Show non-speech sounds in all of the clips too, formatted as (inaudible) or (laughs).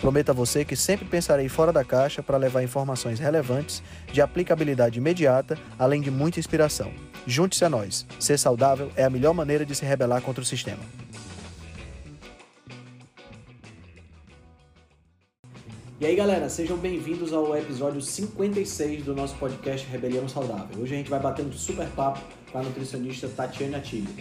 Prometo a você que sempre pensarei fora da caixa para levar informações relevantes, de aplicabilidade imediata, além de muita inspiração. Junte-se a nós. Ser saudável é a melhor maneira de se rebelar contra o sistema. E aí, galera, sejam bem-vindos ao episódio 56 do nosso podcast Rebelião Saudável. Hoje a gente vai bater um super papo com a nutricionista Tatiana Tilly.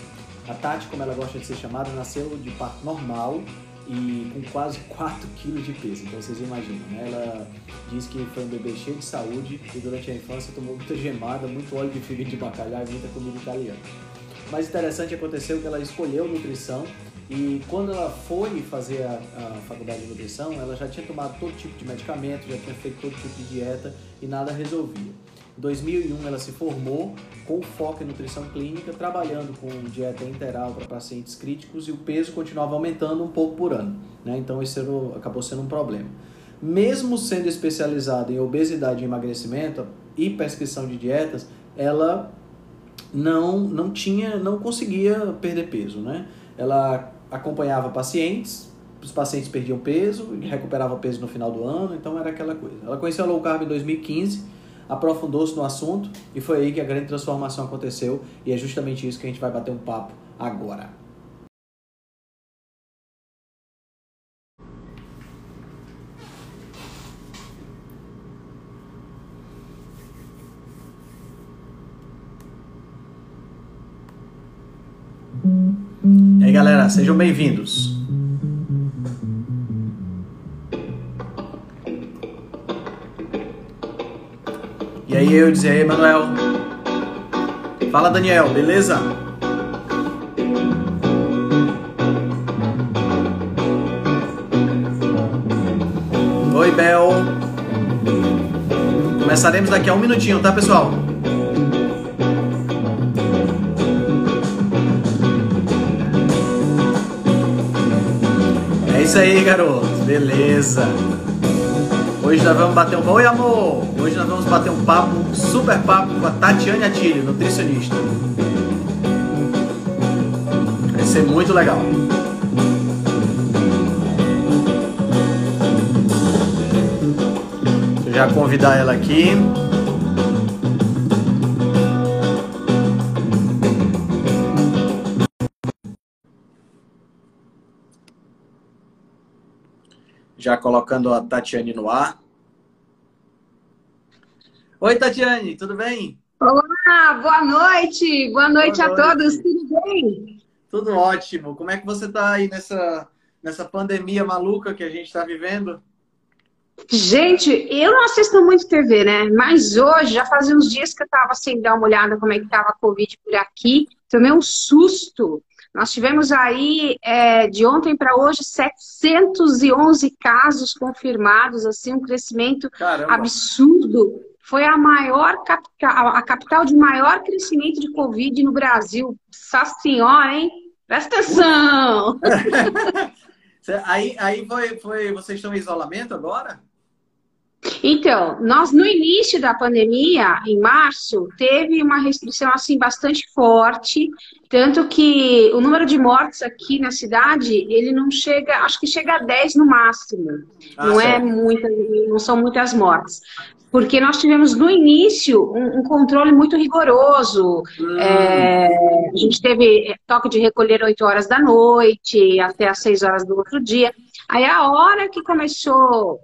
A Tati, como ela gosta de ser chamada, nasceu de parto normal e com quase (laughs) 4 quilos de peso. Então vocês imaginam, né? Ela diz que foi um bebê cheio de saúde e durante a infância tomou muita gemada, muito óleo de fígado de bacalhau e muita comida italiana. Mais interessante aconteceu que ela escolheu nutrição e quando ela foi fazer a, a, faculdade de nutrição, ela já tinha tomado todo tipo de medicamento, já tinha feito todo tipo de dieta e nada resolvia. Em 2001 ela se formou com foco em nutrição clínica, trabalhando com dieta interal para pacientes críticos e o peso continuava aumentando um pouco por ano. Né? Então isso acabou sendo um problema. Mesmo sendo especializada em obesidade e emagrecimento e prescrição de dietas, ela não, não tinha, não conseguia perder peso, né? Ela acompanhava pacientes, os pacientes perdiam peso recuperavam peso no final do ano, então era aquela coisa. Ela conheceu a low carb em 2015, aprofundou-se no assunto e foi aí que a grande transformação aconteceu e é justamente isso que a gente vai bater um papo agora. E aí, galera, sejam bem-vindos. E aí eu dizer, aí, Manuel. Fala, Daniel, beleza? Oi, Bel. Começaremos daqui a um minutinho, tá, pessoal? É isso aí, garotos. Beleza. Hoje nós vamos bater um. Oi, amor! Hoje nós vamos bater um papo, um super papo com a Tatiane Atilho, nutricionista. Vai ser muito legal. Já convidar ela aqui. Já colocando a Tatiane no ar. Oi, Tatiane, tudo bem? Olá, boa noite. Boa noite boa a noite. todos, tudo bem? Tudo ótimo. Como é que você está aí nessa, nessa pandemia maluca que a gente está vivendo? Gente, eu não assisto muito TV, né? Mas hoje, já fazia uns dias que eu estava sem dar uma olhada como é que estava a Covid por aqui. Tomei um susto. Nós tivemos aí, é, de ontem para hoje, 711 casos confirmados, assim, um crescimento Caramba. absurdo. Foi a maior capital, a capital de maior crescimento de Covid no Brasil. Nossa senhora, hein? Presta atenção! (laughs) aí aí foi, foi, vocês estão em isolamento agora? Então, nós no início da pandemia, em março, teve uma restrição assim bastante forte, tanto que o número de mortes aqui na cidade, ele não chega, acho que chega a 10 no máximo. Ah, não é muita, não são muitas mortes. Porque nós tivemos no início um, um controle muito rigoroso. Hum. É, a gente teve toque de recolher 8 horas da noite, até às 6 horas do outro dia. Aí a hora que começou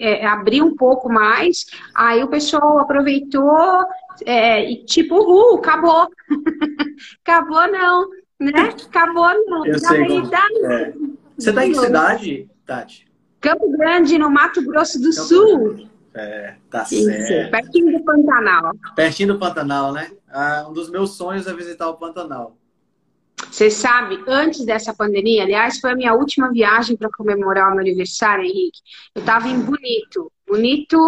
é, abrir um pouco mais, aí o pessoal aproveitou é, e tipo, uhul, acabou. (laughs) acabou não, né? Acabou não. Eu sei como... é. Você está em que cidade, Tati? Campo Grande, no Mato Grosso do Campo Sul. Grande. É, tá Isso, certo. Pertinho do Pantanal. Pertinho do Pantanal, né? Ah, um dos meus sonhos é visitar o Pantanal. Você sabe, antes dessa pandemia, aliás, foi a minha última viagem para comemorar o meu aniversário, Henrique. Eu estava em Bonito. Bonito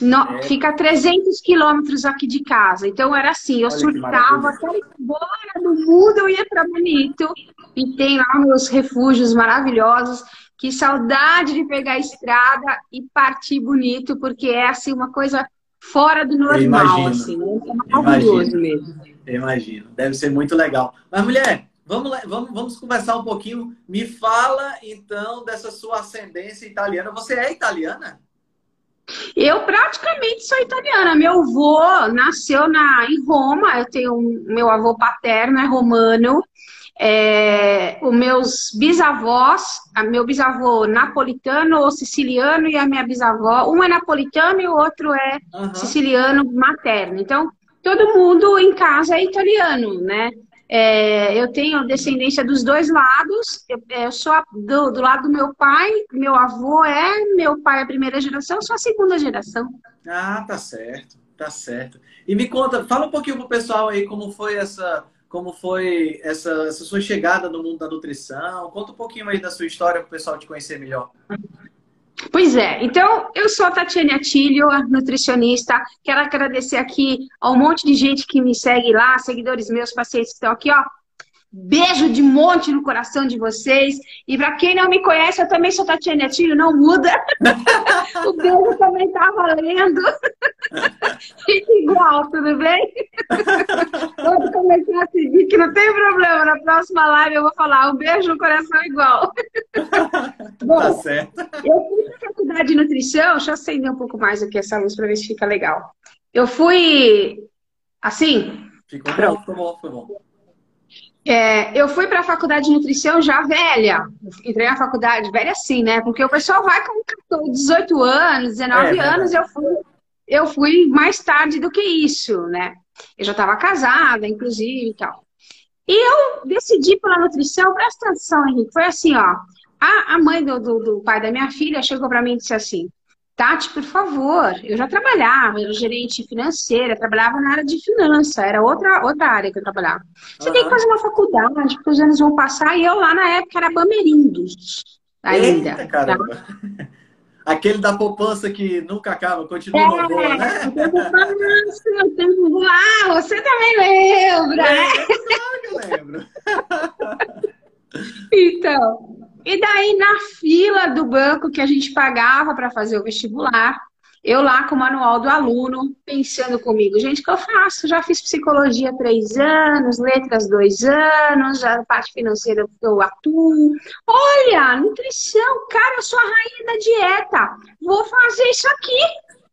No, é. Fica a 300 quilômetros aqui de casa. Então era assim, eu Olha surtava até embora do mundo, eu ia para Bonito. E tem lá meus refúgios maravilhosos. Que saudade de pegar a estrada e partir bonito, porque é assim uma coisa fora do normal, assim, né? é maravilhoso mesmo. Eu imagino, deve ser muito legal. Mas mulher, vamos, vamos, vamos conversar um pouquinho. Me fala então dessa sua ascendência italiana. Você é italiana? Eu praticamente sou italiana. Meu avô nasceu na, em Roma. Eu tenho meu avô paterno é romano. É, os meus bisavós, meu bisavô napolitano ou siciliano e a minha bisavó, um é napolitano e o outro é uhum. siciliano materno. Então, todo mundo em casa é italiano, né? É, eu tenho descendência dos dois lados. Eu, eu sou a, do, do, lado do meu pai, meu avô é, meu pai é a primeira geração, eu sou a segunda geração. Ah, tá certo, tá certo. E me conta, fala um pouquinho pro pessoal aí como foi essa, como foi essa, essa sua chegada no mundo da nutrição. Conta um pouquinho aí da sua história para o pessoal te conhecer melhor. Pois é, então eu sou a Tatiane Atilio, nutricionista. Quero agradecer aqui ao monte de gente que me segue lá, seguidores meus, pacientes que estão aqui, ó. Beijo de monte no coração de vocês. E para quem não me conhece, eu também sou Tatiane Atilho, não muda. (laughs) o beijo também tá valendo. (laughs) Fica igual, tudo bem? Pode começar a seguir, que não tem problema. Na próxima live eu vou falar um beijo no coração igual. (laughs) Bom, tá certo. Eu na faculdade de nutrição, deixa eu acender um pouco mais aqui essa luz para ver se fica legal. Eu fui assim. Ficou bom, ficou bom, ficou bom. É, eu fui para a faculdade de nutrição já velha. Entrei na faculdade velha assim, né? Porque o pessoal vai com 18 anos, 19 é, anos. Eu fui, eu fui mais tarde do que isso, né? Eu já estava casada, inclusive e tal. E eu decidi pela nutrição, presta atenção, Henrique. Foi assim, ó. A, a mãe do, do, do pai da minha filha chegou para mim e disse assim: Tati, por favor, eu já trabalhava, eu era gerente financeira, trabalhava na área de finança, era outra, outra área que eu trabalhava. Você uhum. tem que fazer uma faculdade, porque os anos vão passar, e eu lá na época era Bamerindos ainda. Eita, caramba. Tá? Aquele da poupança que nunca acaba, continua é, boa, né? Eu tenho lá, você também lembra, é, né? Claro que eu lembro. então, e daí, na fila do banco que a gente pagava para fazer o vestibular, eu lá com o manual do aluno, pensando comigo, gente, o que eu faço? Já fiz psicologia três anos, letras dois anos, a parte financeira eu atuo. Olha, nutrição, cara, eu sou a rainha da dieta. Vou fazer isso aqui,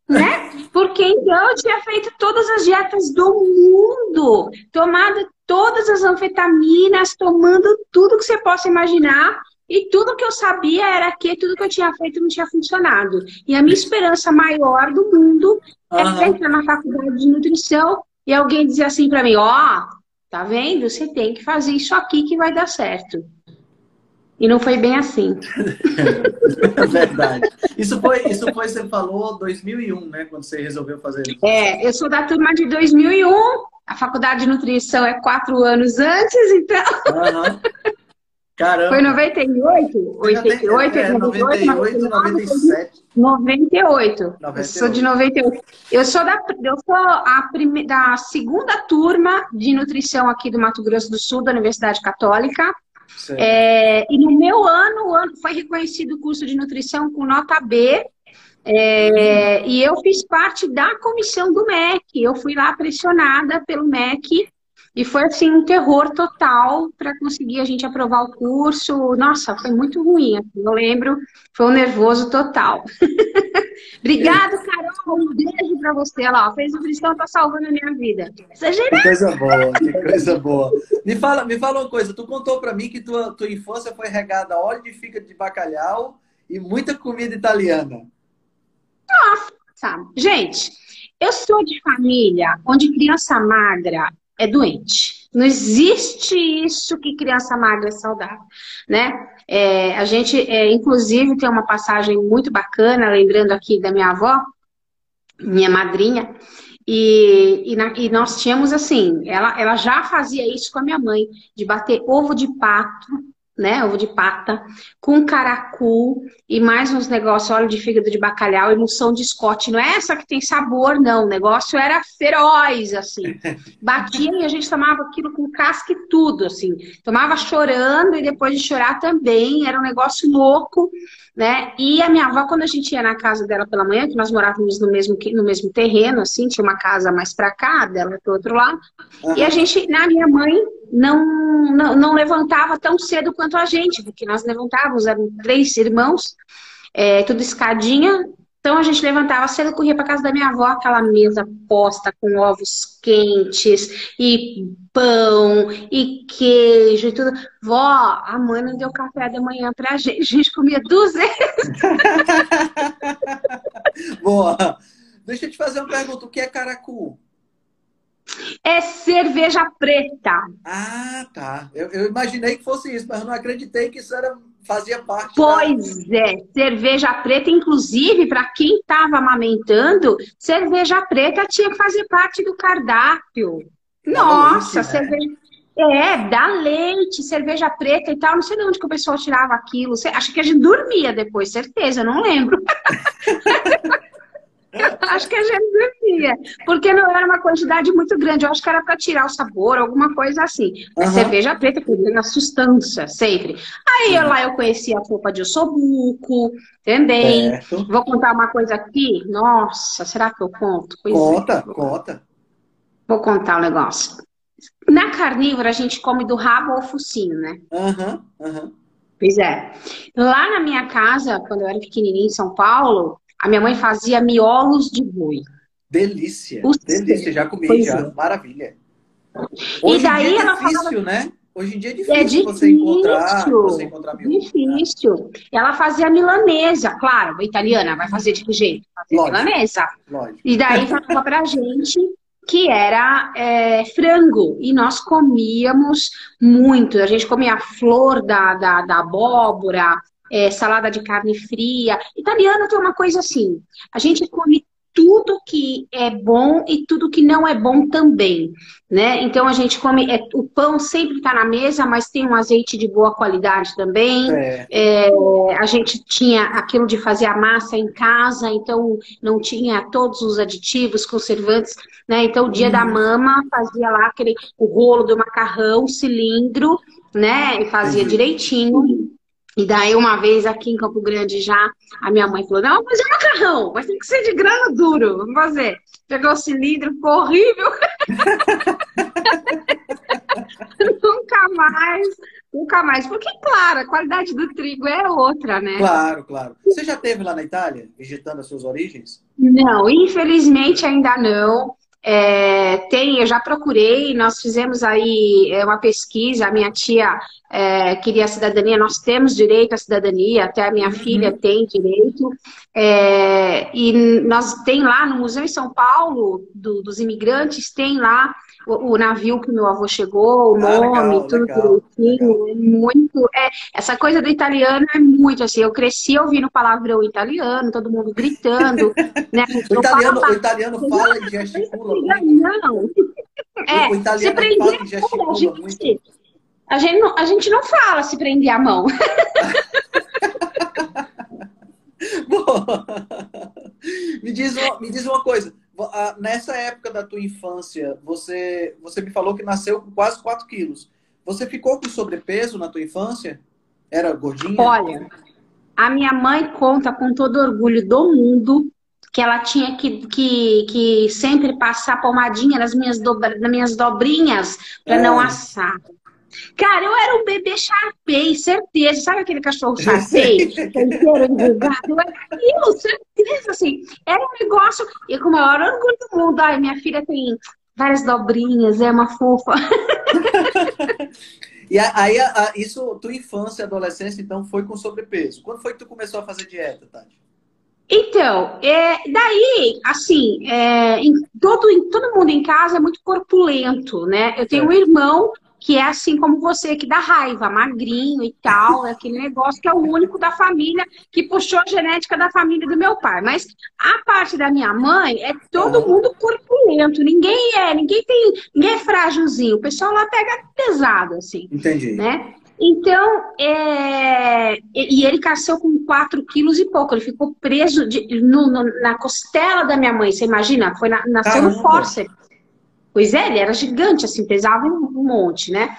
né? (laughs) Porque então eu tinha feito todas as dietas do mundo, tomado todas as anfetaminas, tomando tudo que você possa imaginar e tudo que eu sabia era que tudo que eu tinha feito não tinha funcionado. E a minha esperança maior do mundo uhum. é entrar na faculdade de nutrição e alguém dizer assim para mim: Ó, oh, tá vendo? Você tem que fazer isso aqui que vai dar certo. E não foi bem assim. É (laughs) verdade. Isso foi, isso foi, você falou, 2001, né? Quando você resolveu fazer isso. É, eu sou da turma de 2001. A faculdade de nutrição é quatro anos antes, então. Uhum. Caramba. Foi 98? 88, é, 98, 98, 97. 98. 98. Eu sou de 98. Eu sou da, eu sou a prime, da segunda turma de nutrição aqui do Mato Grosso do Sul, da Universidade Católica. É, e no meu ano, ano, foi reconhecido o curso de nutrição com nota B. É, e eu fiz parte da comissão do MEC. Eu fui lá pressionada pelo MEC e foi assim um terror total para conseguir a gente aprovar o curso. Nossa, foi muito ruim. Assim, eu lembro, foi um nervoso total. (laughs) Obrigado, Carol. Um beijo para você. Lá, fez o cristão, tá salvando a minha vida. Seja que coisa boa, que coisa boa. Me fala, me fala uma coisa. Tu contou para mim que tua, tua infância foi regada a óleo de fígado de bacalhau e muita comida italiana. Nossa, gente, eu sou de família onde criança magra é doente. Não existe isso que criança magra é saudável, né? É, a gente, é, inclusive, tem uma passagem muito bacana, lembrando aqui da minha avó, minha madrinha, e, e, na, e, nós tínhamos assim, ela, ela já fazia isso com a minha mãe, de bater ovo de pato né? Ovo de pata, com caracu e mais uns negócios, óleo de fígado de bacalhau, emulsão de Scott. Não é essa que tem sabor, não. O negócio era feroz, assim. (laughs) Batia e a gente tomava aquilo com casca e tudo, assim. Tomava chorando e depois de chorar também. Era um negócio louco, né? E a minha avó, quando a gente ia na casa dela pela manhã, que nós morávamos no mesmo, no mesmo terreno, assim, tinha uma casa mais pra cá, dela pro outro lado. Uhum. E a gente, na minha mãe, não, não, não, levantava tão cedo quanto a gente, porque nós levantávamos, eram três irmãos, é, tudo escadinha. Então a gente levantava cedo, corria para casa da minha avó, aquela mesa posta com ovos quentes e pão e queijo e tudo. Vó, a mãe não deu café da manhã pra (laughs) gente, a gente comia duzentos. (laughs) Boa. Deixa eu te fazer uma pergunta, o que é caracu? É cerveja preta. Ah, tá. Eu, eu, imaginei que fosse isso, mas eu não acreditei que isso era, fazia parte. Pois da... é, cerveja preta, inclusive, para quem estava amamentando, cerveja preta tinha que fazer parte do cardápio. Nossa, leite, né? cerveja. É, dá leite, cerveja preta e tal. Não sei de onde que o pessoal tirava aquilo. Acho que a gente dormia depois, certeza, não lembro. (laughs) acho que a gente dormia. Porque não era uma quantidade muito grande. Eu acho que era para tirar o sabor, alguma coisa assim. Uhum. cerveja preta perdendo a sustância, sempre. Aí uhum. lá eu conheci a sopa de ossobuco também. Certo. Vou contar uma coisa aqui. Nossa, será que eu conto? Pois conta, é. conta. Vou contar um negócio. Na carnívora, a gente come do rabo ao focinho, né? Aham, uhum, aham. Pois é. Lá na minha casa, quando eu era pequenininha em São Paulo, a minha mãe fazia miolos de boi. Delícia. O Delícia, já comi, já. É. Maravilha. Hoje e daí é ela difícil, falava... né? Hoje em dia é difícil, é difícil você encontrar, você encontrar miolo. Difícil. Né? Ela fazia milanesa, claro, italiana vai fazer de que jeito? Fazer Lógico. milanesa. Lógico. E daí falava pra (laughs) gente que era é, frango. E nós comíamos muito. A gente comia a flor da, da, da abóbora, é, salada de carne fria. Italiano tem uma coisa assim: a gente come tudo que é bom e tudo que não é bom também, né? Então a gente come, é, o pão sempre está na mesa, mas tem um azeite de boa qualidade também. É. É, a gente tinha aquilo de fazer a massa em casa, então não tinha todos os aditivos, conservantes, né? Então o dia da uhum. mama fazia lá aquele o rolo do macarrão, cilindro, né? E fazia uhum. direitinho. E daí, uma vez aqui em Campo Grande já, a minha mãe falou: não, mas é macarrão, mas tem que ser de grano duro. Vamos fazer. Pegou o cilindro, ficou horrível. (laughs) nunca mais, nunca mais. Porque, claro, a qualidade do trigo é outra, né? Claro, claro. Você já teve lá na Itália, visitando as suas origens? Não, infelizmente ainda não. É, tem, eu já procurei, nós fizemos aí é, uma pesquisa, a minha tia é, queria a cidadania, nós temos direito à cidadania, até a minha uhum. filha tem direito, é, e nós tem lá no Museu em São Paulo, do, dos imigrantes, tem lá o, o, navio que meu avô chegou, o ah, nome, legal, tudo legal, direitinho, legal. muito. É, essa coisa do italiano é muito assim. Eu cresci ouvindo palavrão italiano, todo mundo gritando. (laughs) né? o, italiano, fala, o italiano fala e gesticula Não. (laughs) É, o italiano se prender fala e gesticula a gente, muito. A gente, não, a gente não fala se prender a mão. (laughs) me, diz uma, me diz uma coisa. Nessa época da tua infância, você, você me falou que nasceu com quase 4 quilos. Você ficou com sobrepeso na tua infância? Era gordinha? Olha, a minha mãe conta com todo orgulho do mundo que ela tinha que, que, que sempre passar pomadinha nas minhas, dobra, nas minhas dobrinhas para é. não assar. Cara, eu era um bebê Sharpei, certeza. Sabe aquele cachorro (laughs) enrugado? Eu era aquilo, certeza, assim. Era um negócio... E com o maior orgulho do mundo. Ai, minha filha tem várias dobrinhas, é uma fofa. (laughs) e aí, isso, tua infância, adolescência, então, foi com sobrepeso. Quando foi que tu começou a fazer dieta, Tati? Então, é, daí, assim, é, em todo, em, todo mundo em casa é muito corpulento, né? Eu tenho um irmão que é assim como você, que dá raiva, magrinho e tal, é aquele negócio que é o único da família que puxou a genética da família do meu pai. Mas a parte da minha mãe é todo mundo corpulento, ninguém é, ninguém tem, ninguém é frágilzinho, o pessoal lá pega pesado, assim. Entendi. Né? Então, é... e ele cresceu com 4 quilos e pouco. Ele ficou preso de, no, no, na costela da minha mãe. Você imagina? Foi na, nasceu no fórceps. Pois é, ele era gigante, assim, pesava um, monte, né?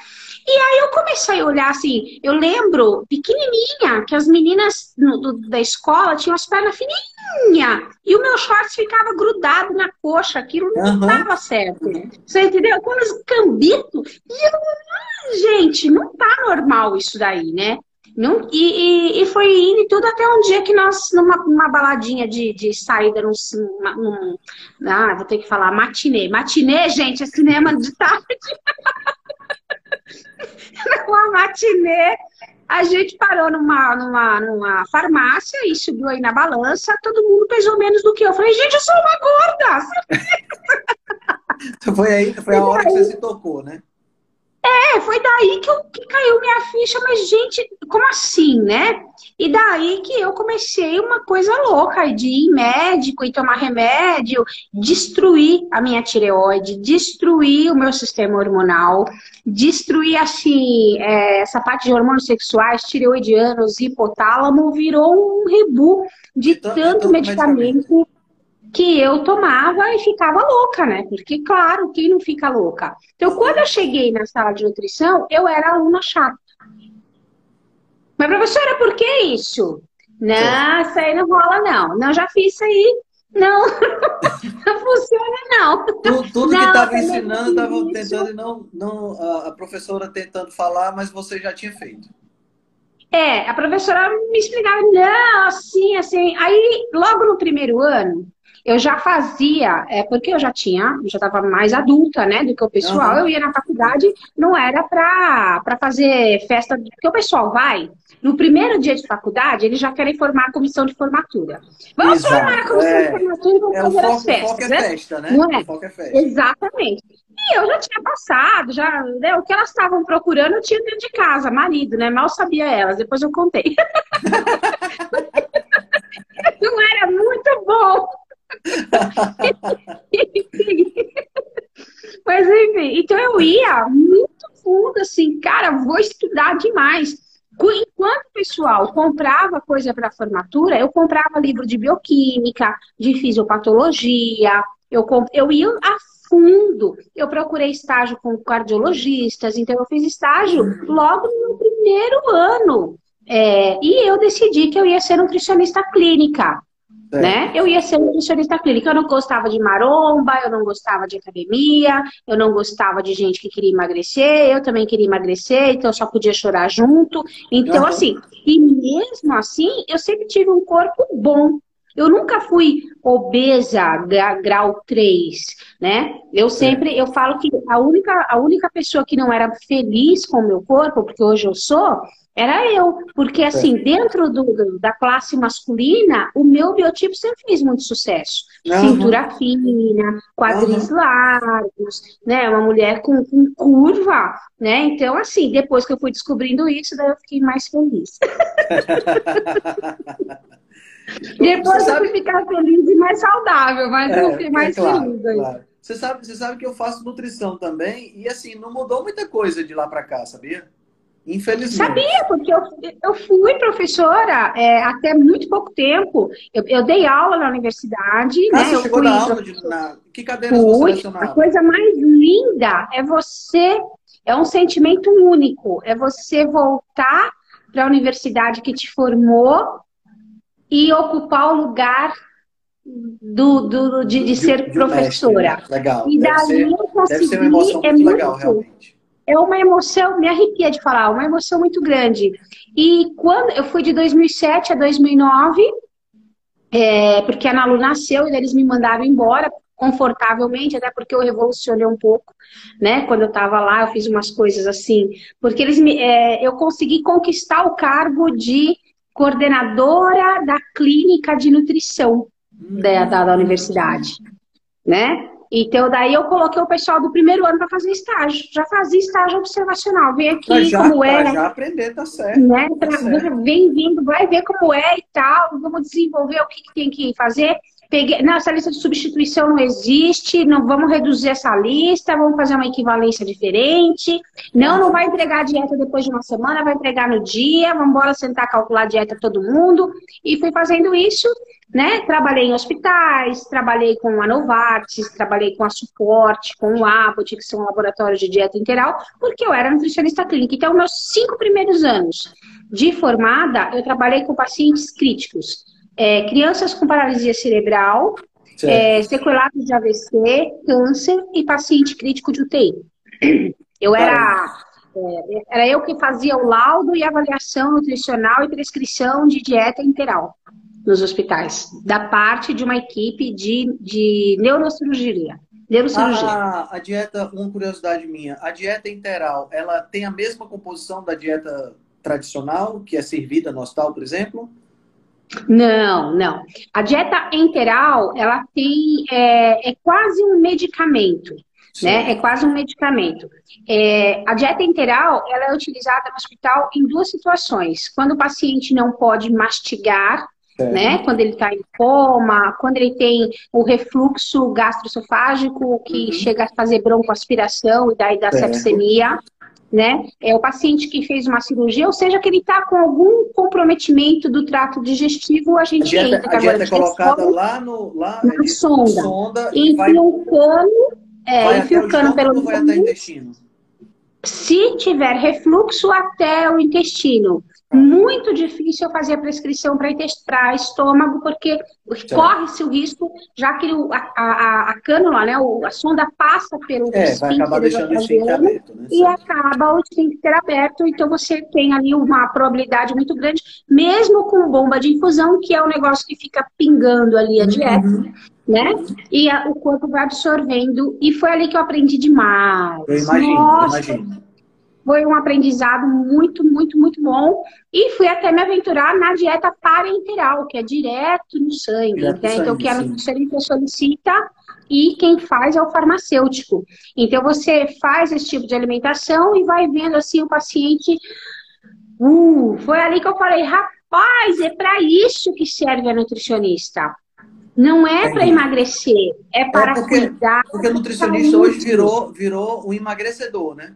E aí eu comecei a olhar assim, eu lembro, pequenininha, que as meninas no, do, da escola tinham as pernas fininhas e o meu shorts ficava grudado na coxa, aquilo não estava uhum. certo. Você entendeu? Quando os cambito, e eu, ah, gente, não tá normal isso daí, né? Não, e, e, e, foi indo tudo até um dia que nós, numa, numa baladinha de, de saída, num, num, ah, vou ter que falar, matinê. Matinê, gente, é cinema de tarde. (laughs) numa matinê, a gente parou numa, numa, numa farmácia e subiu aí na balança, todo mundo pesou menos do que eu. Eu falei, gente, eu sou uma gorda! (laughs) foi aí, foi a hora que você se tocou, né? É, foi daí que, eu, que caiu minha ficha, mas gente, como assim, né? E daí que eu comecei uma coisa louca de ir médico e tomar remédio, destruir a minha tireoide, destruir o meu sistema hormonal, destruir assim, é, essa parte de hormônios sexuais, tireoidianos, hipotálamo, virou um rebu de tanto, tanto medicamento. medicamento que eu tomava e ficava louca, né? Porque, claro, quem não fica louca? Então, quando eu cheguei na sala de nutrição, eu era aluna chata. Mas, professora, por que isso? Não, isso aí não rola, não. Não, já fiz isso aí. Não, (laughs) não funciona, não. Tudo, tudo não, que estava ensinando, estava tentando, não, não, a professora tentando falar, mas você já tinha feito. É, a professora me explicava, não, assim, assim. Aí, logo no primeiro ano, eu já fazia, é, porque eu já tinha, já estava mais adulta, né, do que o pessoal, uhum. eu ia na faculdade, não era para fazer festa, porque o pessoal vai, no primeiro dia de faculdade, eles já querem formar a comissão de formatura. Vamos Exato. formar a comissão é. de formatura e vamos é, fazer foco, as festas. O foco é né? festa, né? Não é? O foco é festa. Exatamente. E eu já tinha passado, já, né, o que elas estavam procurando eu tinha dentro de casa, marido, né? Mal sabia elas, depois eu contei. (laughs) não era muito bom. (laughs) Mas enfim, então eu ia muito fundo, assim, cara, vou estudar demais. Enquanto o pessoal comprava coisa para formatura, eu comprava livro de bioquímica, de fisiopatologia, eu, comp... eu ia a fundo. Eu procurei estágio com cardiologistas, então eu fiz estágio logo no primeiro ano. É, e eu decidi que eu ia ser nutricionista clínica. Né? Eu ia ser nutricionista clínica. Eu não gostava de maromba, eu não gostava de academia, eu não gostava de gente que queria emagrecer, eu também queria emagrecer, então eu só podia chorar junto. Então, uhum. assim, e mesmo assim, eu sempre tive um corpo bom. Eu nunca fui obesa grau 3, né? Eu sempre, eu falo que a única, a única pessoa que não era feliz com o meu corpo, porque hoje eu sou, era eu. Porque, assim, dentro do, do, da classe masculina, o meu biotipo sempre fez muito sucesso. Uhum. Cintura fina, quadris uhum. largos, né? Uma mulher com, com, curva, né? Então, assim, depois que eu fui descobrindo isso, daí eu fiquei mais feliz. (laughs) depois eu fui ficar feliz e mais saudável, mas é, eu fiquei mais é claro, feliz aí. Claro. Você sabe, você sabe que eu faço nutrição também, e assim, não mudou muita coisa de lá para cá, sabia? Infelizmente. Sabia, porque eu, eu fui professora é, até muito pouco tempo. Eu, eu, dei aula na universidade. Ah, né? você eu chegou fui, aula de, na... Que cadeira fui. você A coisa mais linda é você... É um sentimento único. É você voltar para a universidade que te formou e ocupar o lugar do, do, de, de ser de, professora. Mestre, né? Legal. E daí ser, eu consegui... Deve ser uma emoção é muito legal, realmente é uma emoção, me arrepia de falar, uma emoção muito grande. E quando eu fui de 2007 a 2009, é, porque a Nalu nasceu e eles me mandaram embora confortavelmente, até porque eu revolucionei um pouco, né? Quando eu estava lá, eu fiz umas coisas assim, porque eles me, é, eu consegui conquistar o cargo de coordenadora da clínica de nutrição da, da, da universidade, né? Então, daí eu coloquei o pessoal do primeiro ano para fazer estágio. Já fazia estágio observacional. Vem aqui já, como é. Já aprender, tá certo. Né? Tá certo. Vem vindo, vai ver como é e tal. Vamos desenvolver o que, que tem que fazer. Peguei, não, essa lista de substituição não existe, não vamos reduzir essa lista, vamos fazer uma equivalência diferente. Não, não vai entregar a dieta depois de uma semana, vai entregar no dia, vamos embora sentar calcular a dieta todo mundo. E fui fazendo isso, né? Trabalhei em hospitais, trabalhei com a Novartis, trabalhei com a Suporte, com o Abbott, que são laboratórios de dieta integral, porque eu era nutricionista clínica. Então, meus cinco primeiros anos de formada, eu trabalhei com pacientes críticos é, crianças com paralisia cerebral, é, sequelados de AVC, câncer e paciente crítico de UTI. Eu era, é, era eu que fazia o laudo e avaliação nutricional e prescrição de dieta integral nos hospitais, da parte de uma equipe de, de neurocirurgia. neurocirurgia. Ah, a dieta, uma curiosidade minha, a dieta integral, ela tem a mesma composição da dieta tradicional, que é servida no hospital, por exemplo? Não, não. A dieta enteral, ela tem, é, é quase um medicamento, Sim. né? É quase um medicamento. É, a dieta enteral, ela é utilizada no hospital em duas situações. Quando o paciente não pode mastigar, é. né? Quando ele está em coma, quando ele tem o refluxo gastroesofágico que uhum. chega a fazer broncoaspiração e daí dá sepsemia né? É o paciente que fez uma cirurgia, ou seja, que ele está com algum comprometimento do trato digestivo, a gente a dieta, entra. A dieta é colocada lá no lá, na sonda. sonda enfia vai, um cano, é, enfia o cano pelo vai até o intestino. Se tiver refluxo até o intestino, muito difícil fazer a prescrição para estômago, porque corre-se o risco, já que o, a, a, a, cânula, né, a sonda passa pelo é, vai acabar deixando o esfíncter aberto, né? E acaba o esfíncter aberto, então você tem ali uma probabilidade muito grande, mesmo com bomba de infusão, que é um negócio que fica pingando ali a dieta, uhum. Né? E a, o corpo vai absorvendo, e foi ali que eu aprendi demais. Eu imagino, Nossa, eu imagino foi um aprendizado muito, muito, muito bom. E fui até me aventurar na dieta parenteral, que é direto no sangue. Direto né? sangue então, que a nutricionista solicita e quem faz é o farmacêutico. Então, você faz esse tipo de alimentação e vai vendo assim o paciente. Uh, foi ali que eu falei, rapaz, é para isso que serve a nutricionista. Não é para emagrecer, é para é porque, cuidar. Porque o nutricionista hoje virou, virou um emagrecedor, né?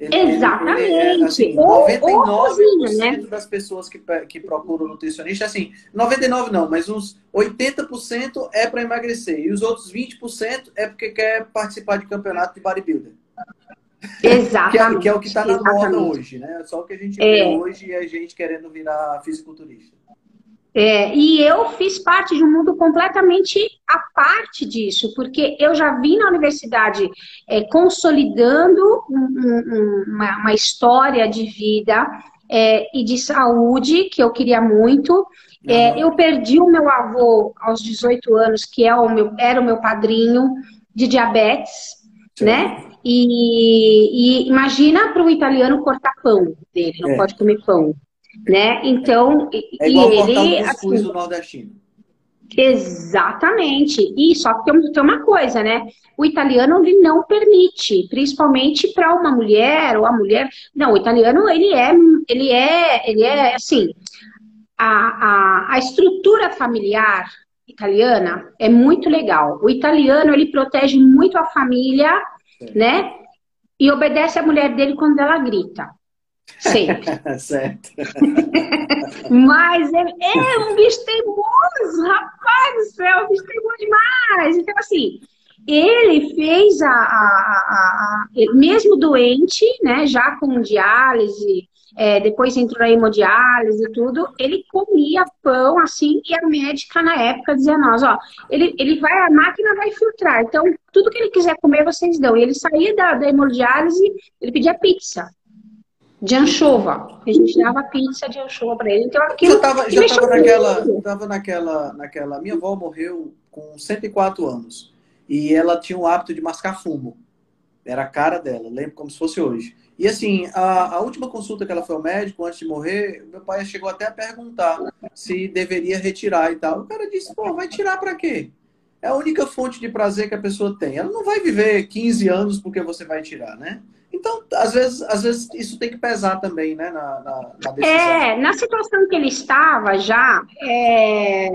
Exatamente. Ele, é, assim, 99% né? das pessoas que, que procuram nutricionista, assim, 99 não, mas uns 80% é para emagrecer. E os outros 20% é porque quer participar de campeonato de bodybuilder. Exatamente. que, é, que é o que está na moda hoje, né? Só o que a gente vê é. hoje é a gente querendo virar fisiculturista. É, e eu fiz parte de um mundo completamente à parte disso, porque eu já vim na universidade é, consolidando um, um, uma, uma, história de vida é, e de saúde que eu queria muito. É, eu perdi o meu avô aos 18 anos, que é o meu, era o meu padrinho de diabetes, Sim. né? E, e imagina para o italiano cortar pão dele, não é. pode comer pão né? Então, é igual e ele assim, do nordestino. Exatamente. E só que tem, tem uma coisa, né? O italiano ele não permite, principalmente para uma mulher ou a mulher. Não, o italiano ele é, ele é, ele é assim. A, a, a estrutura familiar italiana é muito legal. O italiano ele protege muito a família, né? E obedece a mulher dele quando ela grita. Sempre. (laughs) certo. (laughs) Mas é, é, um bicho teimoso, rapaz do céu, um bicho teimoso demais. Então, assim, ele fez a, a, a, a, mesmo doente, né, já com diálise, é, depois entrou na hemodiálise e tudo, ele comia pão assim, e a médica na época dizia a nós, ó, ele, ele vai, a máquina vai filtrar, então tudo que ele quiser comer vocês dão. E ele saía da, da hemodiálise, ele pedia pizza de anchova. A gente dava pizza de anchova para ele. Então aquilo. Já tava, já tava naquela, tava naquela, naquela. Minha avó morreu com 104 anos e ela tinha o hábito de mascar fumo. Era a cara dela, lembro como se fosse hoje. E assim, a, a última consulta que ela foi ao médico antes de morrer, meu pai chegou até a perguntar se deveria retirar e tal. O cara disse: pô, vai tirar para quê? É a única fonte de prazer que a pessoa tem. Ela não vai viver 15 anos porque você vai tirar, né? Então, às vezes, às vezes isso tem que pesar também, né, na, na, na decisão. É, na situação que ele estava já, é,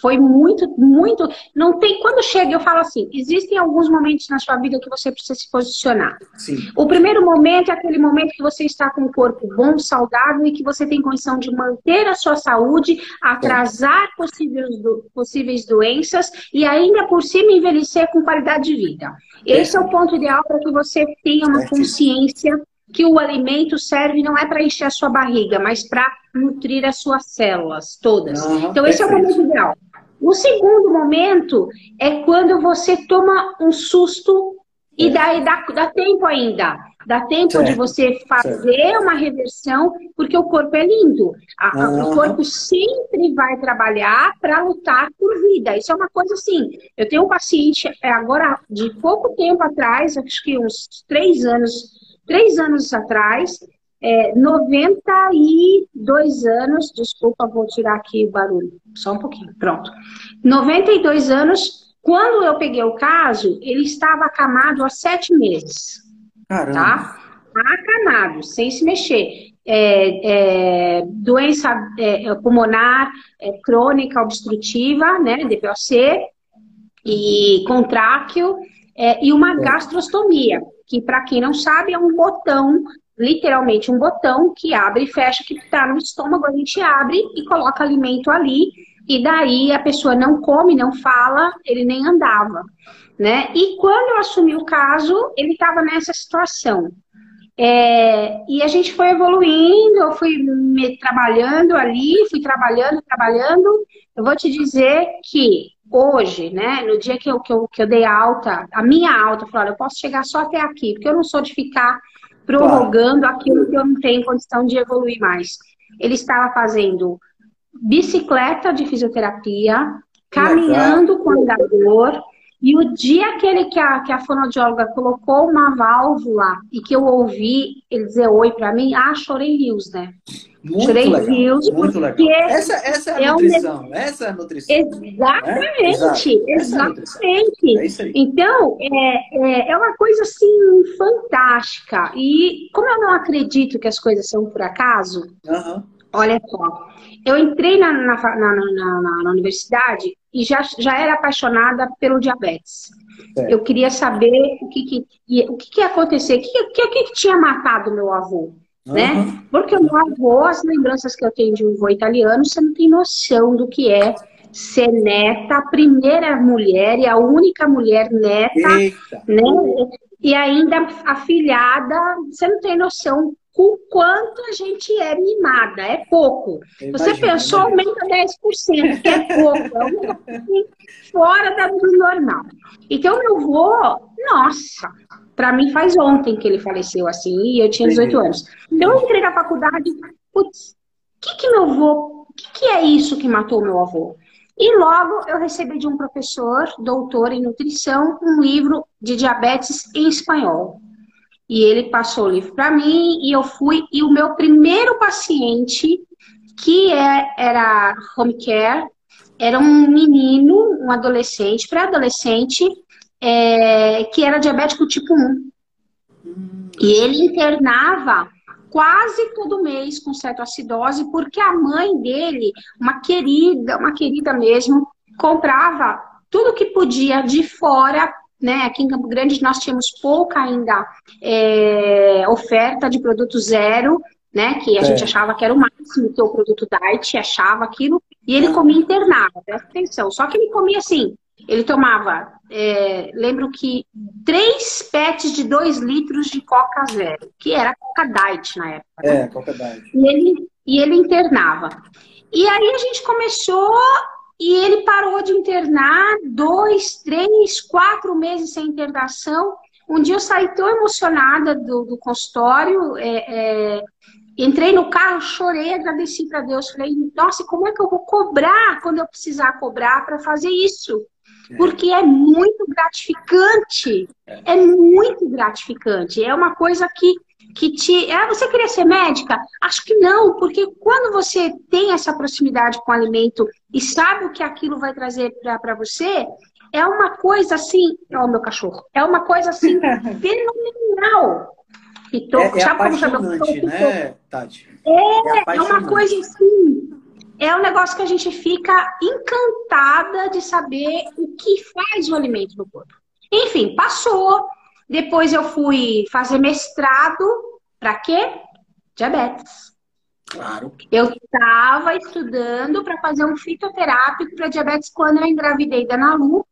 foi muito, muito. Não tem. Quando chega, eu falo assim: existem alguns momentos na sua vida que você precisa se posicionar. Sim. O primeiro momento é aquele momento que você está com um corpo bom, saudável e que você tem condição de manter a sua saúde, atrasar possíveis, possíveis doenças e ainda por cima envelhecer com qualidade de vida. Esse é o ponto ideal para que você tenha uma consciência que o alimento serve não é para encher a sua barriga, mas para nutrir as suas células todas. Uhum, então, esse perfeito. é o momento ideal. O segundo momento é quando você toma um susto e é. daí dá, dá tempo ainda. Dá tempo certo, de você fazer certo. uma reversão, porque o corpo é lindo. A, uhum. O corpo sempre vai trabalhar para lutar por vida. Isso é uma coisa assim. Eu tenho um paciente é, agora de pouco tempo atrás, acho que uns três anos, três anos atrás, é, 92 anos, desculpa, vou tirar aqui o barulho, só um pouquinho, pronto. 92 anos, quando eu peguei o caso, ele estava acamado há sete meses. Caramba. Tá? Acamado, sem se mexer. É, é, doença é, pulmonar é, crônica obstrutiva, né, DPOC, e contráqueo, é, e uma gastrostomia, que para quem não sabe é um botão literalmente um botão que abre e fecha, que está no estômago, a gente abre e coloca alimento ali, e daí a pessoa não come, não fala, ele nem andava, né? E quando eu assumi o caso, ele estava nessa situação. É, e a gente foi evoluindo, eu fui me trabalhando ali, fui trabalhando, trabalhando. Eu vou te dizer que hoje, né, no dia que eu, que eu, que eu dei alta, a minha alta, eu falei, eu posso chegar só até aqui, porque eu não sou de ficar prorrogando claro. aquilo que eu não tenho condição de evoluir mais. Ele estava fazendo bicicleta de fisioterapia, caminhando com andador, e o dia que, ele, que, a, que a fonoaudióloga colocou uma válvula e que eu ouvi ele dizer oi para mim, ah, chorei rios, né? Muito chorei legal, rios muito legal. Essa, essa é a é nutrição, essa é a nutrição. Exatamente, é? exatamente. É, é então, é, é, é uma coisa assim fantástica. E como eu não acredito que as coisas são por acaso, uhum. olha só, eu entrei na, na, na, na universidade e já, já era apaixonada pelo diabetes. É. Eu queria saber o que, que, o que, que ia acontecer, o que, que, que, tinha matado meu avô. Uhum. Né? Porque o meu avô, as lembranças que eu tenho de um avô italiano, você não tem noção do que é ser neta, a primeira mulher e a única mulher neta, Eita. né? E ainda afilhada, você não tem noção o quanto a gente é mimada, é pouco. Imagino, Você pensou, aumenta 10%, que é pouco, é um fora do normal. Então, meu avô, nossa, para mim faz ontem que ele faleceu assim, e eu tinha 18 anos. Então, eu entrei na faculdade, putz, o que que meu avô, o que, que é isso que matou meu avô? E logo eu recebi de um professor, doutor em nutrição, um livro de diabetes em espanhol e ele passou o livro para mim e eu fui e o meu primeiro paciente que é, era home care era um menino, um adolescente, pré-adolescente, é, que era diabético tipo 1. E ele internava quase todo mês com cetoacidose, porque a mãe dele, uma querida, uma querida mesmo, comprava tudo que podia de fora né? Aqui em Campo Grande nós tínhamos pouca ainda é, oferta de produto zero, né? Que a é. gente achava que era o máximo que o produto diet achava aquilo, e ele comia internado, presta atenção. Só que ele comia assim, ele tomava, é, lembro que três pets de dois litros de Coca Zero, que era Coca Diet na época. Né? É, Coca Diet. E ele, e ele internava. E aí a gente começou e ele parou de internar dois, três, quatro meses sem internação. Um dia eu saí tão emocionada do, do consultório, é, é, entrei no carro, chorei, agradeci para Deus. Falei, nossa, como é que eu vou cobrar quando eu precisar cobrar para fazer isso? É. Porque é muito gratificante. É muito gratificante. É uma coisa que que te. Ah, você queria ser médica? Acho que não, porque quando você tem essa proximidade com o alimento e sabe o que aquilo vai trazer para você, é uma coisa assim. Ó, oh, meu cachorro. É uma coisa assim (laughs) fenomenal. É, é apaixonante, né, Tati? É, é, é uma coisa assim. É um negócio que a gente fica encantada de saber o que faz o alimento no corpo. Enfim, passou. Depois eu fui fazer mestrado. Para quê? Diabetes. Claro. Eu estava estudando para fazer um fitoterápico para diabetes quando eu engravidei da Nalu.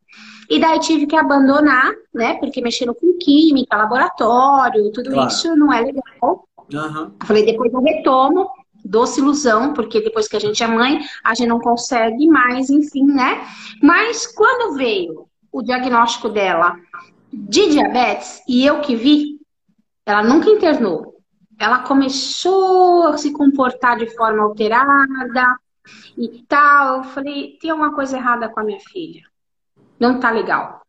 E daí tive que abandonar, né? Porque mexendo com química, laboratório, tudo claro. isso não é legal. Uhum. falei, depois eu retomo, doce ilusão, porque depois que a gente é mãe, a gente não consegue mais, enfim, né? Mas quando veio o diagnóstico dela de diabetes, e eu que vi, ela nunca internou. Ela começou a se comportar de forma alterada e tal. Eu falei, tem alguma coisa errada com a minha filha. Não tá legal.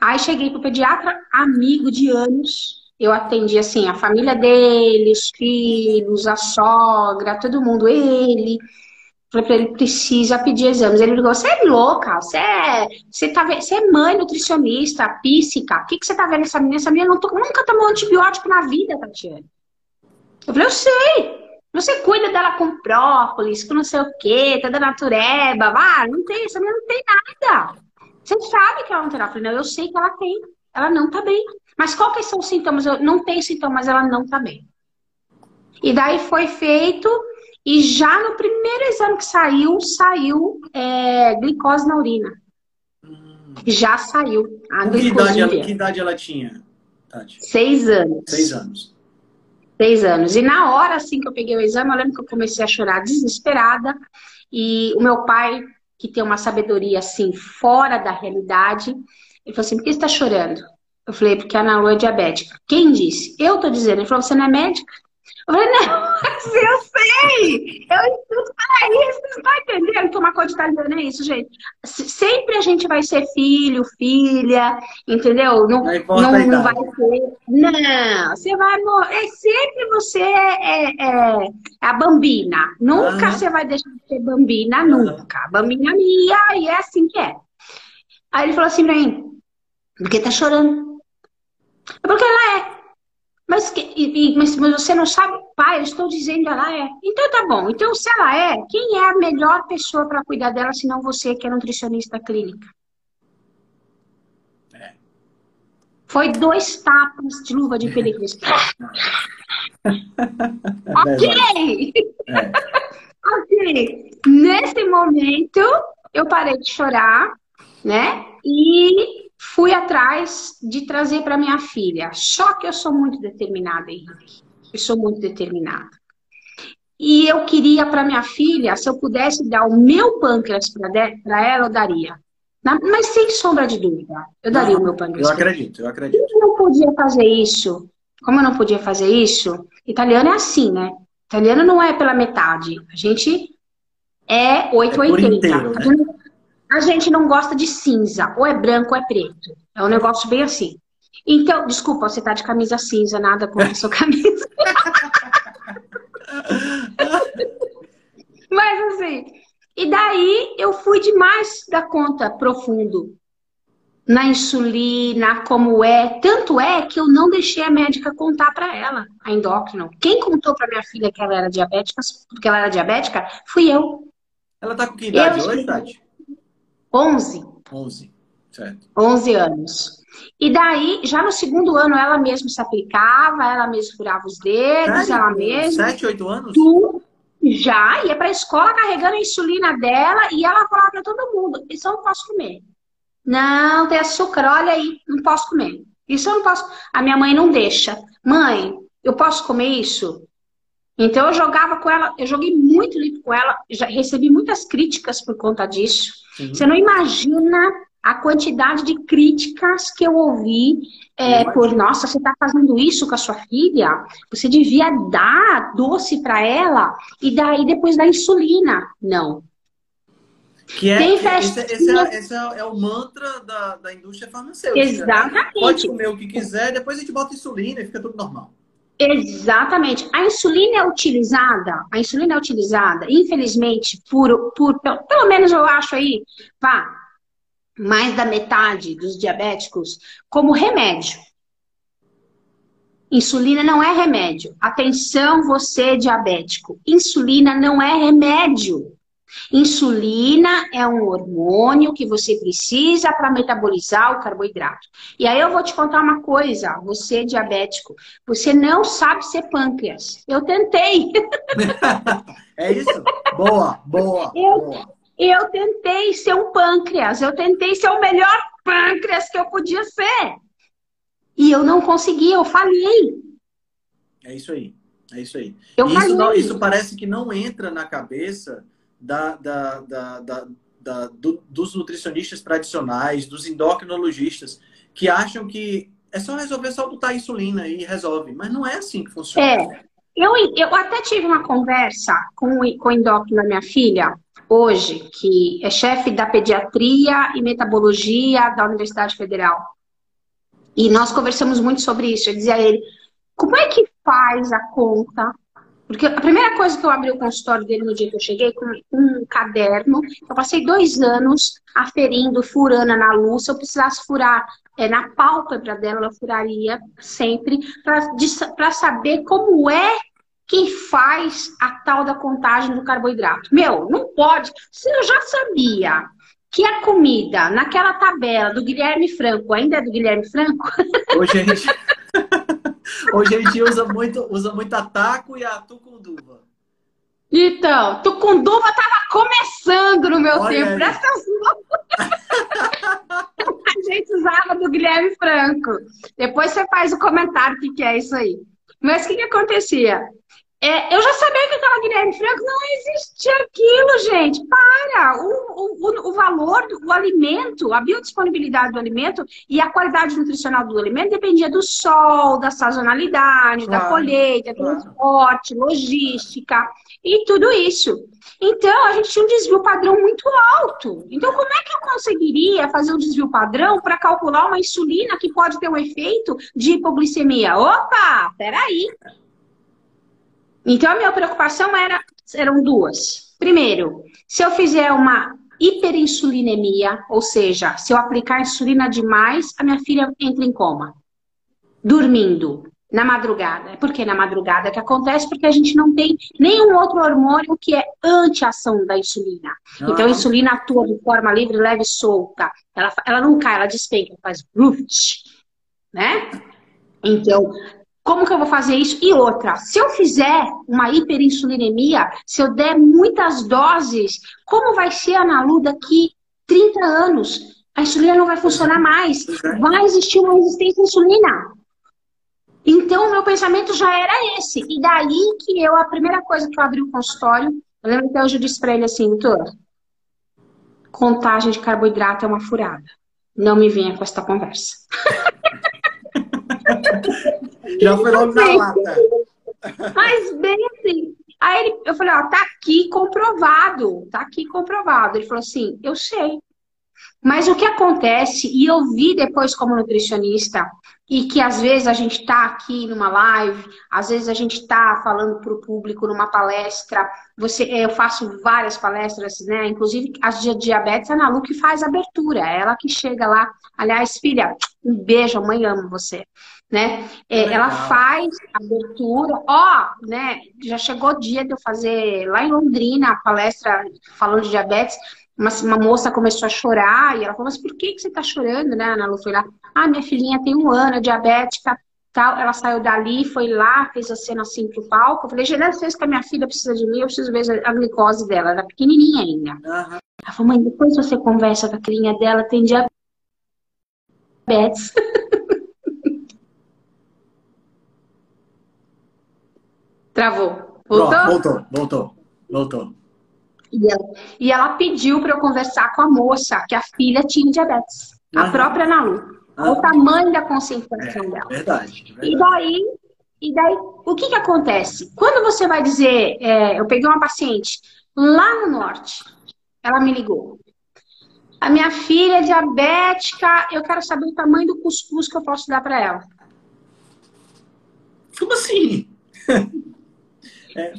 Aí cheguei pro pediatra, amigo de anos, eu atendi assim a família dele, os filhos, a sogra, todo mundo, ele. Falei para ele, precisa pedir exames. Ele ligou, você é louca, você é, você tá, você é mãe nutricionista, píssica, o que, que você tá vendo nessa menina? Essa menina to, nunca tomou antibiótico na vida, Tatiana. Eu falei, eu sei. Você cuida dela com própolis, com não sei o quê, toda natureba. Ah, não tem, essa menina não tem nada. Você sabe que ela não tem. Eu falei, não, eu sei que ela tem. Ela não tá bem. Mas quais são os sintomas? Eu não tenho sintomas, ela não tá bem. E daí foi feito, e já no primeiro exame que saiu, saiu é, glicose na urina. Hum. Já saiu. A que, idade ela, que idade ela tinha, Tati? Seis anos. Seis anos. Seis anos. E na hora, assim, que eu peguei o exame, eu lembro que eu comecei a chorar desesperada. E o meu pai, que tem uma sabedoria, assim, fora da realidade, ele falou assim, por que você está chorando? Eu falei, porque a Ana Lu é diabética. Quem disse? Eu tô dizendo. Ele falou, você não é médica? Eu falei, não, (laughs) eu sei! Eu estudo para isso, você está entendendo que uma coisa italiana é isso, gente. Sempre a gente vai ser filho, filha, entendeu? Não, não, não, não vai ser. Não, você vai morrer. É sempre você é, é, é a bambina. Nunca uhum. você vai deixar de ser bambina, nunca. A bambina minha, e é assim que é. Aí ele falou assim pra mim, por que tá chorando? É porque ela é. Mas, que, mas, mas, você não sabe, pai, eu estou dizendo ela é. Então tá bom. Então, se ela é, quem é a melhor pessoa para cuidar dela, se não você, que é nutricionista clínica? É. Foi dois tapas de luva de peligroso. (laughs) ok! É. (laughs) ok. Nesse momento, eu parei de chorar, né? E fui atrás de trazer para minha filha. Só que eu sou muito determinada, Henrique. Eu sou muito determinada. E eu queria para minha filha, se eu pudesse dar o meu pâncreas para ela, eu daria. Mas sem sombra de dúvida, eu daria não, o meu pâncreas. Eu acredito, eu acredito. Eu não podia fazer isso. Como eu não podia fazer isso, italiano é assim, né? Italiano não é pela metade. A gente é 880. É inteiro, né? A gente não gosta de cinza, ou é branco ou é preto. É um negócio bem assim. Então, desculpa, você tá de camisa cinza, nada com a sua (laughs) camisa. (laughs) Mas assim, e daí eu fui demais da conta profundo na insulina, como é. Tanto é que eu não deixei a médica contar para ela, a endócrino. Quem contou para minha filha que ela era diabética, porque ela era diabética, fui eu. Ela tá com que idade eu, hoje, Tati? 11. 11, certo. 11 anos. E daí, já no segundo ano, ela mesma se aplicava, ela mesma furava os dedos, Sério? ela mesma. 7, 8 anos? Tu, já, ia pra escola carregando a insulina dela e ela falava pra todo mundo: Isso eu não posso comer. Não, tem açúcar, olha aí, não posso comer. Isso eu não posso. A minha mãe não deixa. Mãe, eu posso comer isso? Então eu jogava com ela, eu joguei muito livro com ela, já recebi muitas críticas por conta disso. Sim. Você não imagina a quantidade de críticas que eu ouvi é, por nossa, você está fazendo isso com a sua filha? Você devia dar doce para ela e daí depois dar insulina. Não. Que é, Tem esse, esse, é, esse é, é, o mantra da, da indústria farmacêutica. Né? Exatamente. Né? Pode comer o que quiser, depois a gente bota insulina e fica tudo normal. Exatamente. A insulina é utilizada, a insulina é utilizada, infelizmente, por, por pelo menos eu acho aí, vá, mais da metade dos diabéticos, como remédio. Insulina não é remédio. Atenção, você diabético. Insulina não é remédio. Insulina é um hormônio que você precisa para metabolizar o carboidrato. E aí eu vou te contar uma coisa, você é diabético, você não sabe ser pâncreas. Eu tentei. (laughs) é isso? Boa, boa, eu, boa. Eu tentei ser um pâncreas, eu tentei ser o melhor pâncreas que eu podia ser. E eu não consegui, eu falhei. É isso aí, é isso aí. Eu isso, não, isso parece que não entra na cabeça da, da, da, da, do, dos nutricionistas tradicionais, dos endocrinologistas, que acham que é só resolver só botar insulina e resolve. Mas não é assim que funciona. É. Eu, eu até tive uma conversa com, com o endócrino da minha filha, hoje, que é chefe da pediatria e metabologia da Universidade Federal. E nós conversamos muito sobre isso. Eu dizia a ele, como é que faz a conta porque a primeira coisa que eu abri o consultório dele no dia que eu cheguei, com um caderno, eu passei dois anos aferindo, furando na luz. Se eu precisasse furar é, na pálpebra dela, eu furaria sempre, para saber como é que faz a tal da contagem do carboidrato. Meu, não pode. Se eu já sabia que a comida naquela tabela do Guilherme Franco, ainda é do Guilherme Franco? A gente. (laughs) Hoje a gente usa muito, usa muito a taco e a tucunduva. Então, tucunduva estava começando no meu Olha tempo. Presta (laughs) A gente usava do Guilherme Franco. Depois você faz o comentário o que, que é isso aí. Mas o que, que acontecia? É, eu já sabia que aquela Guilherme Franco não existia aquilo, gente. Para! O, o, o valor, do, o alimento, a biodisponibilidade do alimento e a qualidade nutricional do alimento dependia do sol, da sazonalidade, claro, da colheita, claro. transporte, logística e tudo isso. Então, a gente tinha um desvio padrão muito alto. Então, como é que eu conseguiria fazer um desvio padrão para calcular uma insulina que pode ter um efeito de hipoglicemia? Opa, peraí. Então, a minha preocupação era, eram duas. Primeiro, se eu fizer uma hiperinsulinemia, ou seja, se eu aplicar insulina demais, a minha filha entra em coma. Dormindo, na madrugada. Por que na madrugada que acontece? Porque a gente não tem nenhum outro hormônio que é anti-ação da insulina. Ah. Então, a insulina atua de forma livre, leve e solta. Ela, ela não cai, ela despenca, faz ruft, né? Então, como que eu vou fazer isso? E outra, se eu fizer uma hiperinsulinemia, se eu der muitas doses, como vai ser a Nalu daqui 30 anos? A insulina não vai funcionar mais. Vai existir uma resistência à insulina. Então, o meu pensamento já era esse. E daí que eu, a primeira coisa que eu abri o consultório, eu lembro que hoje eu disse para ele assim, doutor, contagem de carboidrato é uma furada. Não me venha com esta conversa. (laughs) (laughs) Já foi logo na lata. Mas bem assim. Aí ele, eu falei, ó, tá aqui comprovado, tá aqui comprovado. Ele falou assim, eu sei. Mas o que acontece, e eu vi depois como nutricionista, e que às vezes a gente está aqui numa live, às vezes a gente está falando para o público numa palestra. Você, eu faço várias palestras, né? Inclusive as de diabetes, a Ana Lu que faz a abertura, é ela que chega lá. Aliás, filha, um beijo, a mãe ama você né? É, ela faz abertura, ó, né? Já chegou o dia de eu fazer lá em Londrina a palestra falando de diabetes. Uma, uma moça começou a chorar e ela falou: Mas por que, que você tá chorando, né, Ana Lu? Foi lá, ah, minha filhinha tem um ano, é diabética, tal. Ela saiu dali, foi lá, fez a cena assim pro palco. Eu falei: Geraldo, fez que a minha filha precisa de mim, eu preciso ver a glicose dela. Ela era pequenininha ainda. Uhum. Ela falou: Mãe, depois você conversa com a filhinha dela, tem diabetes. (laughs) Travou. Voltou? Pronto, voltou, voltou, voltou. E ela, e ela pediu para eu conversar com a moça que a filha tinha diabetes. A própria Nalu. O tamanho da concentração é, dela. Verdade, verdade. E daí, e daí, o que que acontece? Quando você vai dizer, é, eu peguei uma paciente lá no norte, ela me ligou. A minha filha é diabética, eu quero saber o tamanho do cuscuz que eu posso dar para ela. Como assim? (laughs)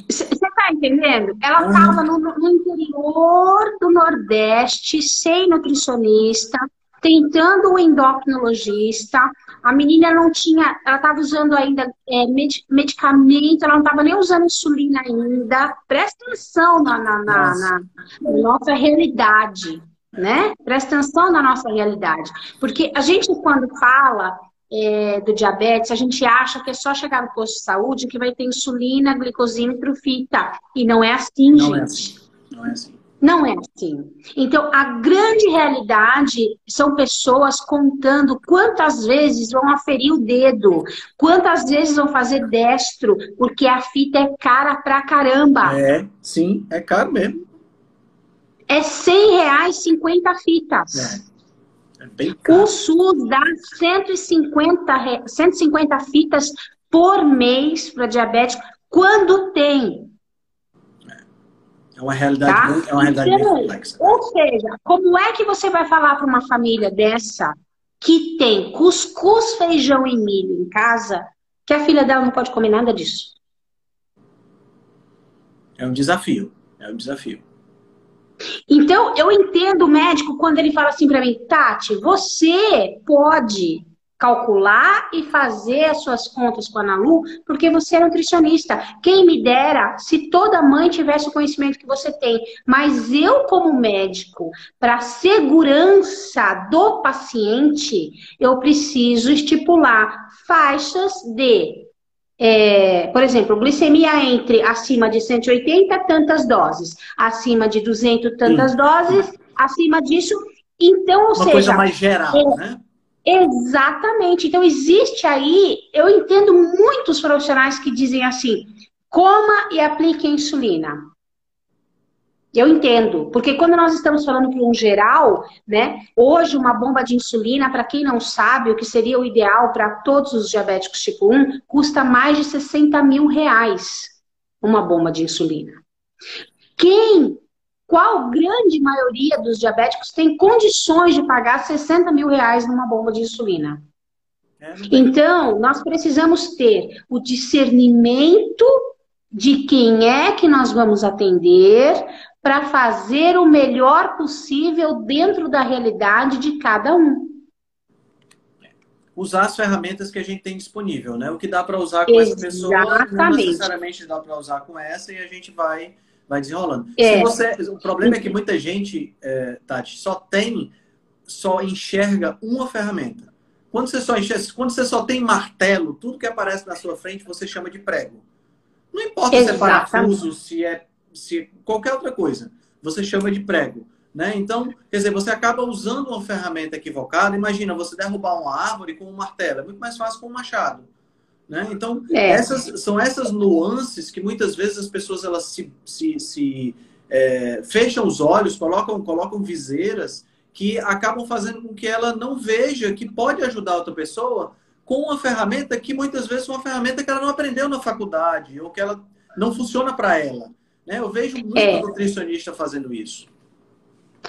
Você está entendendo? Ela estava no, no, interior do Nordeste, sem nutricionista, tentando o endocrinologista, a menina não tinha, ela estava usando ainda é, medicamento, ela não estava nem usando insulina ainda. Presta atenção na, na, na, na, nossa realidade, né? Presta atenção na nossa realidade. Porque a gente, quando fala é, do diabetes, a gente acha que é só chegar no posto de saúde que vai ter insulina, glicosímetro, fita. E não é assim, não é gente. É assim. Não é assim. Não é assim. Então, a grande realidade são pessoas contando quantas vezes vão aferir o dedo, quantas vezes vão fazer destro, porque a fita é cara pra caramba. É, sim, é caro mesmo. É 100 reais 50 fitas. É. é bem caro. O SUS dá 150, 150 fitas por mês para diabético quando tem. É uma realidade, tá? muito, é uma realidade então, complexa. Ou seja, como é que você vai falar para uma família dessa que tem cuscuz, feijão e milho em casa, que a filha dela não pode comer nada disso? É um desafio. É um desafio. Então, eu entendo o médico quando ele fala assim para mim, Tati, você pode calcular e fazer as suas contas com a Nalu, porque você é nutricionista. Quem me dera se toda mãe tivesse o conhecimento que você tem. Mas eu, como médico, para segurança do paciente, eu preciso estipular faixas de é, por exemplo, glicemia entre acima de 180 tantas doses, acima de 200 tantas Sim. doses, acima disso. Então, ou Uma seja. coisa mais geral, é, né? Exatamente. Então, existe aí, eu entendo muitos profissionais que dizem assim: coma e aplique a insulina. Eu entendo, porque quando nós estamos falando para um geral, né? Hoje, uma bomba de insulina, para quem não sabe, o que seria o ideal para todos os diabéticos tipo 1, custa mais de 60 mil reais uma bomba de insulina. Quem qual grande maioria dos diabéticos tem condições de pagar 60 mil reais numa bomba de insulina? É, então, nós precisamos ter o discernimento de quem é que nós vamos atender para fazer o melhor possível dentro da realidade de cada um. Usar as ferramentas que a gente tem disponível, né? O que dá para usar com Exatamente. essa pessoa, não necessariamente dá para usar com essa e a gente vai vai desenrolando. É. Você, o problema é que muita gente, é, Tati, só tem, só enxerga uma ferramenta. Quando você só enxerga, quando você só tem martelo, tudo que aparece na sua frente você chama de prego. Não importa Exatamente. se é parafuso, se é se qualquer outra coisa, você chama de prego. Né? Então, quer dizer, você acaba usando uma ferramenta equivocada. Imagina você derrubar uma árvore com um martelo. É muito mais fácil com um machado. Né? Então, é. essas, são essas nuances que muitas vezes as pessoas elas se, se, se é, fecham os olhos, colocam, colocam viseiras que acabam fazendo com que ela não veja que pode ajudar outra pessoa com uma ferramenta que muitas vezes é uma ferramenta que ela não aprendeu na faculdade ou que ela não funciona para ela. Né? Eu vejo muito é. nutricionista fazendo isso.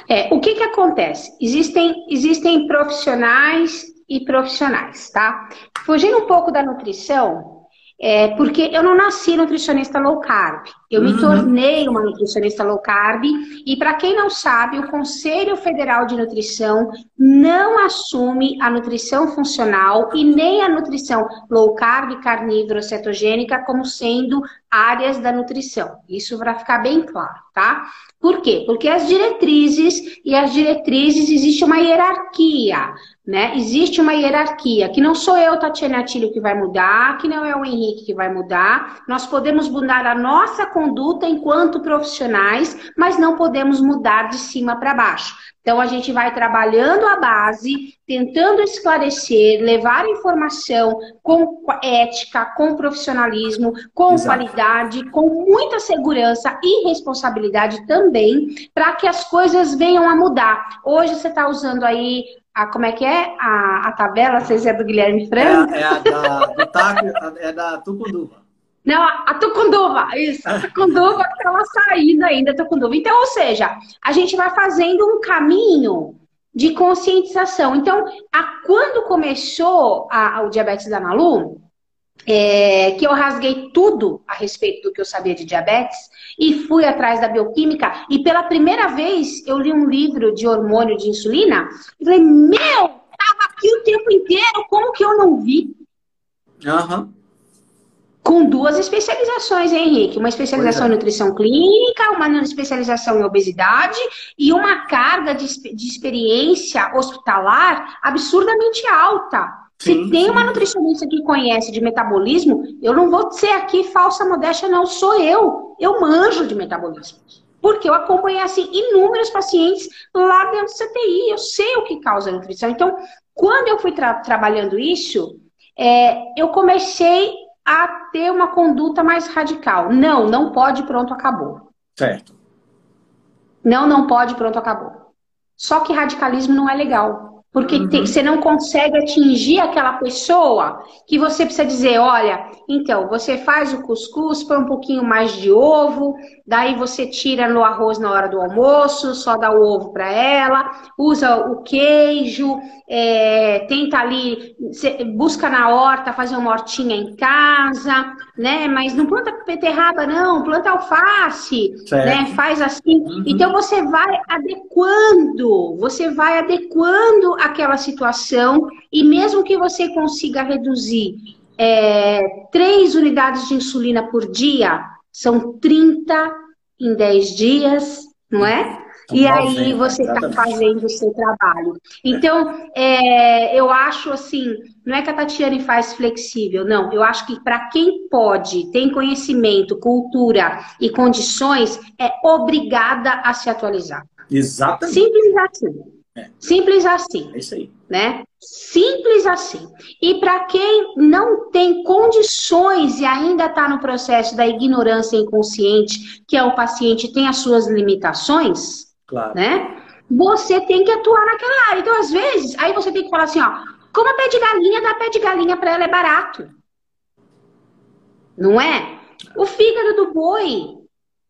É, o que, que acontece? Existem, existem profissionais e profissionais, tá? Fugindo um pouco da nutrição, é, porque eu não nasci nutricionista low carb. Eu uhum. me tornei uma nutricionista low carb. E para quem não sabe, o Conselho Federal de Nutrição não assume a nutrição funcional e nem a nutrição low carb, carnívoro, cetogênica como sendo áreas da nutrição. Isso para ficar bem claro, tá? Por quê? Porque as diretrizes e as diretrizes existe uma hierarquia. Né? Existe uma hierarquia, que não sou eu, Tatiana Atilho, que vai mudar, que não é o Henrique que vai mudar. Nós podemos mudar a nossa conduta enquanto profissionais, mas não podemos mudar de cima para baixo. Então, a gente vai trabalhando a base, tentando esclarecer, levar informação com ética, com profissionalismo, com Exato. qualidade, com muita segurança e responsabilidade também, para que as coisas venham a mudar. Hoje você está usando aí a, como é que é? A, a tabela, vocês é do Guilherme Franco? É, é a da, do taco, é da Tucunduva. Não, a Tucunduva, isso, a Tucunduva estava saindo ainda, a Tucunduva. Então, ou seja, a gente vai fazendo um caminho de conscientização. Então, a, quando começou a, o diabetes da Malu, é, que eu rasguei tudo a respeito do que eu sabia de diabetes e fui atrás da bioquímica. E pela primeira vez eu li um livro de hormônio de insulina e falei: Meu, tava aqui o tempo inteiro, como que eu não vi? Aham. Com duas especializações, hein, Henrique? Uma especialização é. em nutrição clínica, uma especialização em obesidade e uma carga de, de experiência hospitalar absurdamente alta. Sim, Se tem sim. uma nutricionista que conhece de metabolismo, eu não vou ser aqui falsa modéstia, não. Sou eu. Eu manjo de metabolismo. Porque eu acompanhei, assim, inúmeros pacientes lá dentro do CTI. Eu sei o que causa nutrição. Então, quando eu fui tra trabalhando isso, é, eu comecei a ter uma conduta mais radical. Não, não pode, pronto, acabou. Certo. Não, não pode, pronto, acabou. Só que radicalismo não é legal. Porque uhum. você não consegue atingir aquela pessoa que você precisa dizer, olha, então, você faz o cuscuz, põe um pouquinho mais de ovo, daí você tira no arroz na hora do almoço, só dá o ovo para ela, usa o queijo, é, tenta ali, busca na horta fazer uma hortinha em casa, né? Mas não planta beterraba, não, planta alface, certo. né? Faz assim. Uhum. Então você vai adequando, você vai adequando aquela situação e mesmo que você consiga reduzir é, 3 unidades de insulina por dia, são 30 em 10 dias, não é? E aí você está fazendo o seu trabalho. Então, é, eu acho assim, não é que a Tatiane faz flexível, não. Eu acho que para quem pode, tem conhecimento, cultura e condições, é obrigada a se atualizar. Exatamente. Simples assim. É. Simples assim. É isso aí. Né? Simples assim. E para quem não tem condições e ainda está no processo da ignorância inconsciente, que é o paciente tem as suas limitações, claro. né? Você tem que atuar naquela área. Então, às vezes, aí você tem que falar assim, ó, como a pé de galinha, dá pé de galinha para ela é barato. Não é? O fígado do boi,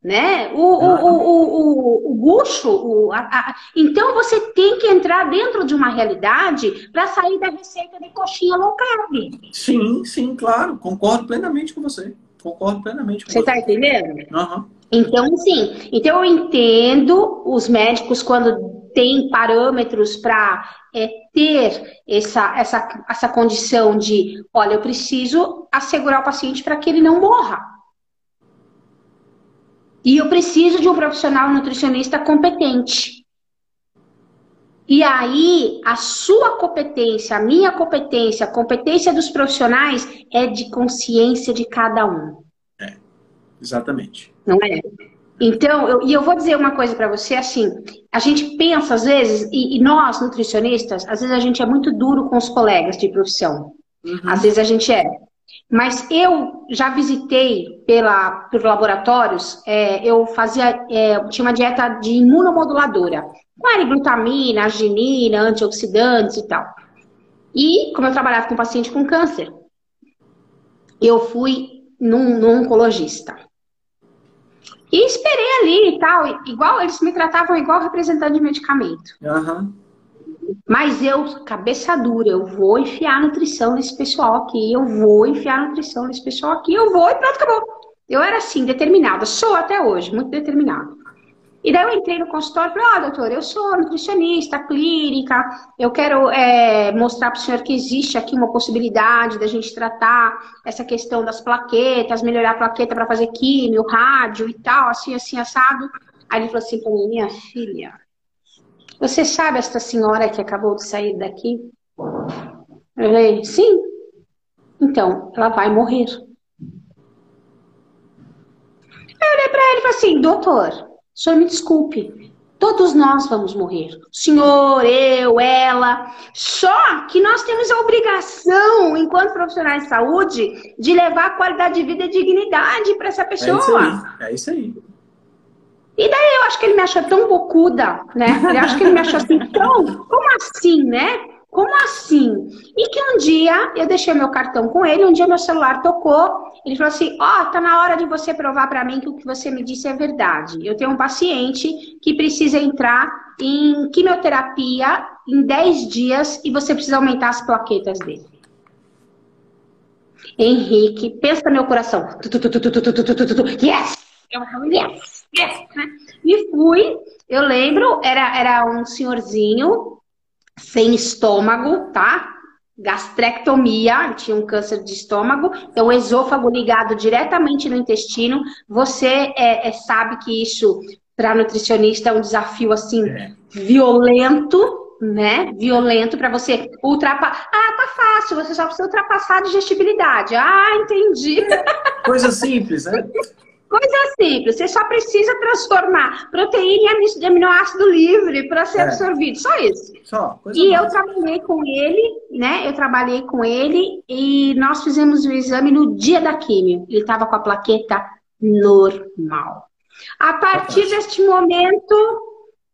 né? O, o, o, o, o, bucho. O, a, a... Então você tem que entrar dentro de uma realidade para sair da receita de coxinha low carb. Sim, sim, claro. Concordo plenamente com você. Concordo plenamente com você. Você está entendendo? Uhum. Então, sim. Então eu entendo os médicos quando têm parâmetros para é, ter essa, essa, essa condição de, olha, eu preciso assegurar o paciente para que ele não morra. E eu preciso de um profissional nutricionista competente. E aí, a sua competência, a minha competência, a competência dos profissionais é de consciência de cada um. É, exatamente. Não é? Então, eu, e eu vou dizer uma coisa para você, assim, a gente pensa às vezes, e, e, nós, nutricionistas, às vezes a gente é muito duro com os colegas de profissão. Uhum. Às vezes a gente é. Mas eu já visitei pela, por laboratórios, é, eu fazia, é, tinha uma dieta de imunomoduladora, com glutamina, arginina, antioxidantes e tal. E, como eu trabalhava com paciente com câncer, eu fui num, num oncologista. E esperei ali e tal, igual eles me tratavam igual representante de medicamento. Uhum. Mas eu, cabeça dura, eu vou enfiar nutrição nesse pessoal aqui, eu vou enfiar nutrição nesse pessoal aqui, eu vou e pronto, acabou. Eu era assim, determinada, sou até hoje, muito determinada. E daí eu entrei no consultório e falei, ó, oh, doutor, eu sou nutricionista clínica, eu quero é, mostrar para o senhor que existe aqui uma possibilidade da gente tratar essa questão das plaquetas, melhorar a plaqueta para fazer químio, rádio e tal, assim, assim, assado. Aí ele falou assim para mim, minha filha, você sabe esta senhora que acabou de sair daqui? Eu falei, sim. Então, ela vai morrer. Eu olhei para ele e falei assim, doutor, o senhor me desculpe, todos nós vamos morrer. O senhor, eu, ela. Só que nós temos a obrigação, enquanto profissionais de saúde, de levar qualidade de vida e dignidade para essa pessoa. É isso aí. É isso aí. E daí eu acho que ele me achou tão bocuda, né? Eu acho que ele me achou assim, tão, como assim, né? Como assim? E que um dia eu deixei meu cartão com ele, um dia meu celular tocou, ele falou assim: Ó, oh, tá na hora de você provar para mim que o que você me disse é verdade. Eu tenho um paciente que precisa entrar em quimioterapia em 10 dias e você precisa aumentar as plaquetas dele. Henrique, pensa no meu coração. Yes! Eu yes, yes. E fui, eu lembro, era, era um senhorzinho sem estômago, tá? Gastrectomia, tinha um câncer de estômago, então o esôfago ligado diretamente no intestino. Você é, é sabe que isso, para nutricionista, é um desafio assim, é. violento, né, violento para você ultrapassar. Ah, tá fácil, você só precisa ultrapassar a digestibilidade. Ah, entendi. Coisa simples, né? (laughs) Coisa simples, você só precisa transformar proteína em aminoácido livre para ser é. absorvido, só isso. Só, e eu trabalhei com ele, né? Eu trabalhei com ele e nós fizemos o exame no dia da químio. Ele estava com a plaqueta normal. A partir deste momento,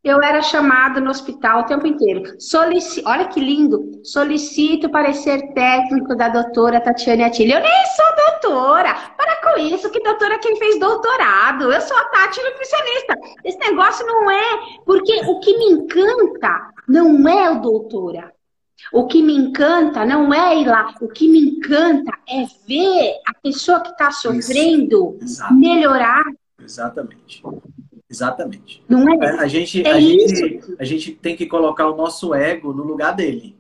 eu era chamada no hospital o tempo inteiro. Solici... Olha que lindo! Solicito parecer técnico da doutora Tatiane Atili. Eu nem sou doutora! Para com isso, que doutora é quem fez doutorado. Eu sou a Tati nutricionista. Esse negócio não é... Porque o que me encanta não é o doutora. O que me encanta não é ir lá. O que me encanta é ver a pessoa que está sofrendo melhorar. Exatamente. Exatamente. Não é? A gente, é a, gente, a gente tem que colocar o nosso ego no lugar dele.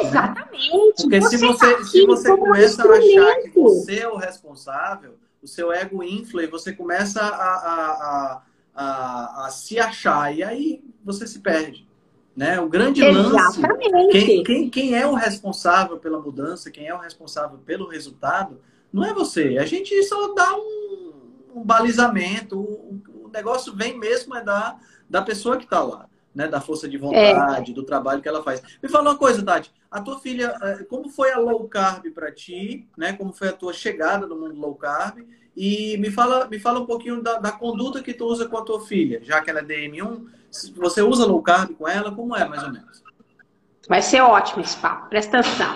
Exatamente. Porque você se você, tá se você começa a achar que você é o responsável, o seu ego infla e você começa a, a, a, a, se achar. E aí você se perde. Né? O grande lance. Quem, quem, quem é o responsável pela mudança, quem é o responsável pelo resultado, não é você. A gente só dá um, um balizamento, um, negócio vem mesmo é da, da pessoa que está lá, né? Da força de vontade, é. do trabalho que ela faz. Me fala uma coisa, Tati. A tua filha, é, como foi a low carb para ti, né? Como foi a tua chegada no mundo low carb? E me fala, me fala um pouquinho da, da conduta que tu usa com a tua filha, já que ela é DM1. Você usa low carb com ela? Como é, mais ou menos? Vai ser ótimo esse papo, presta atenção.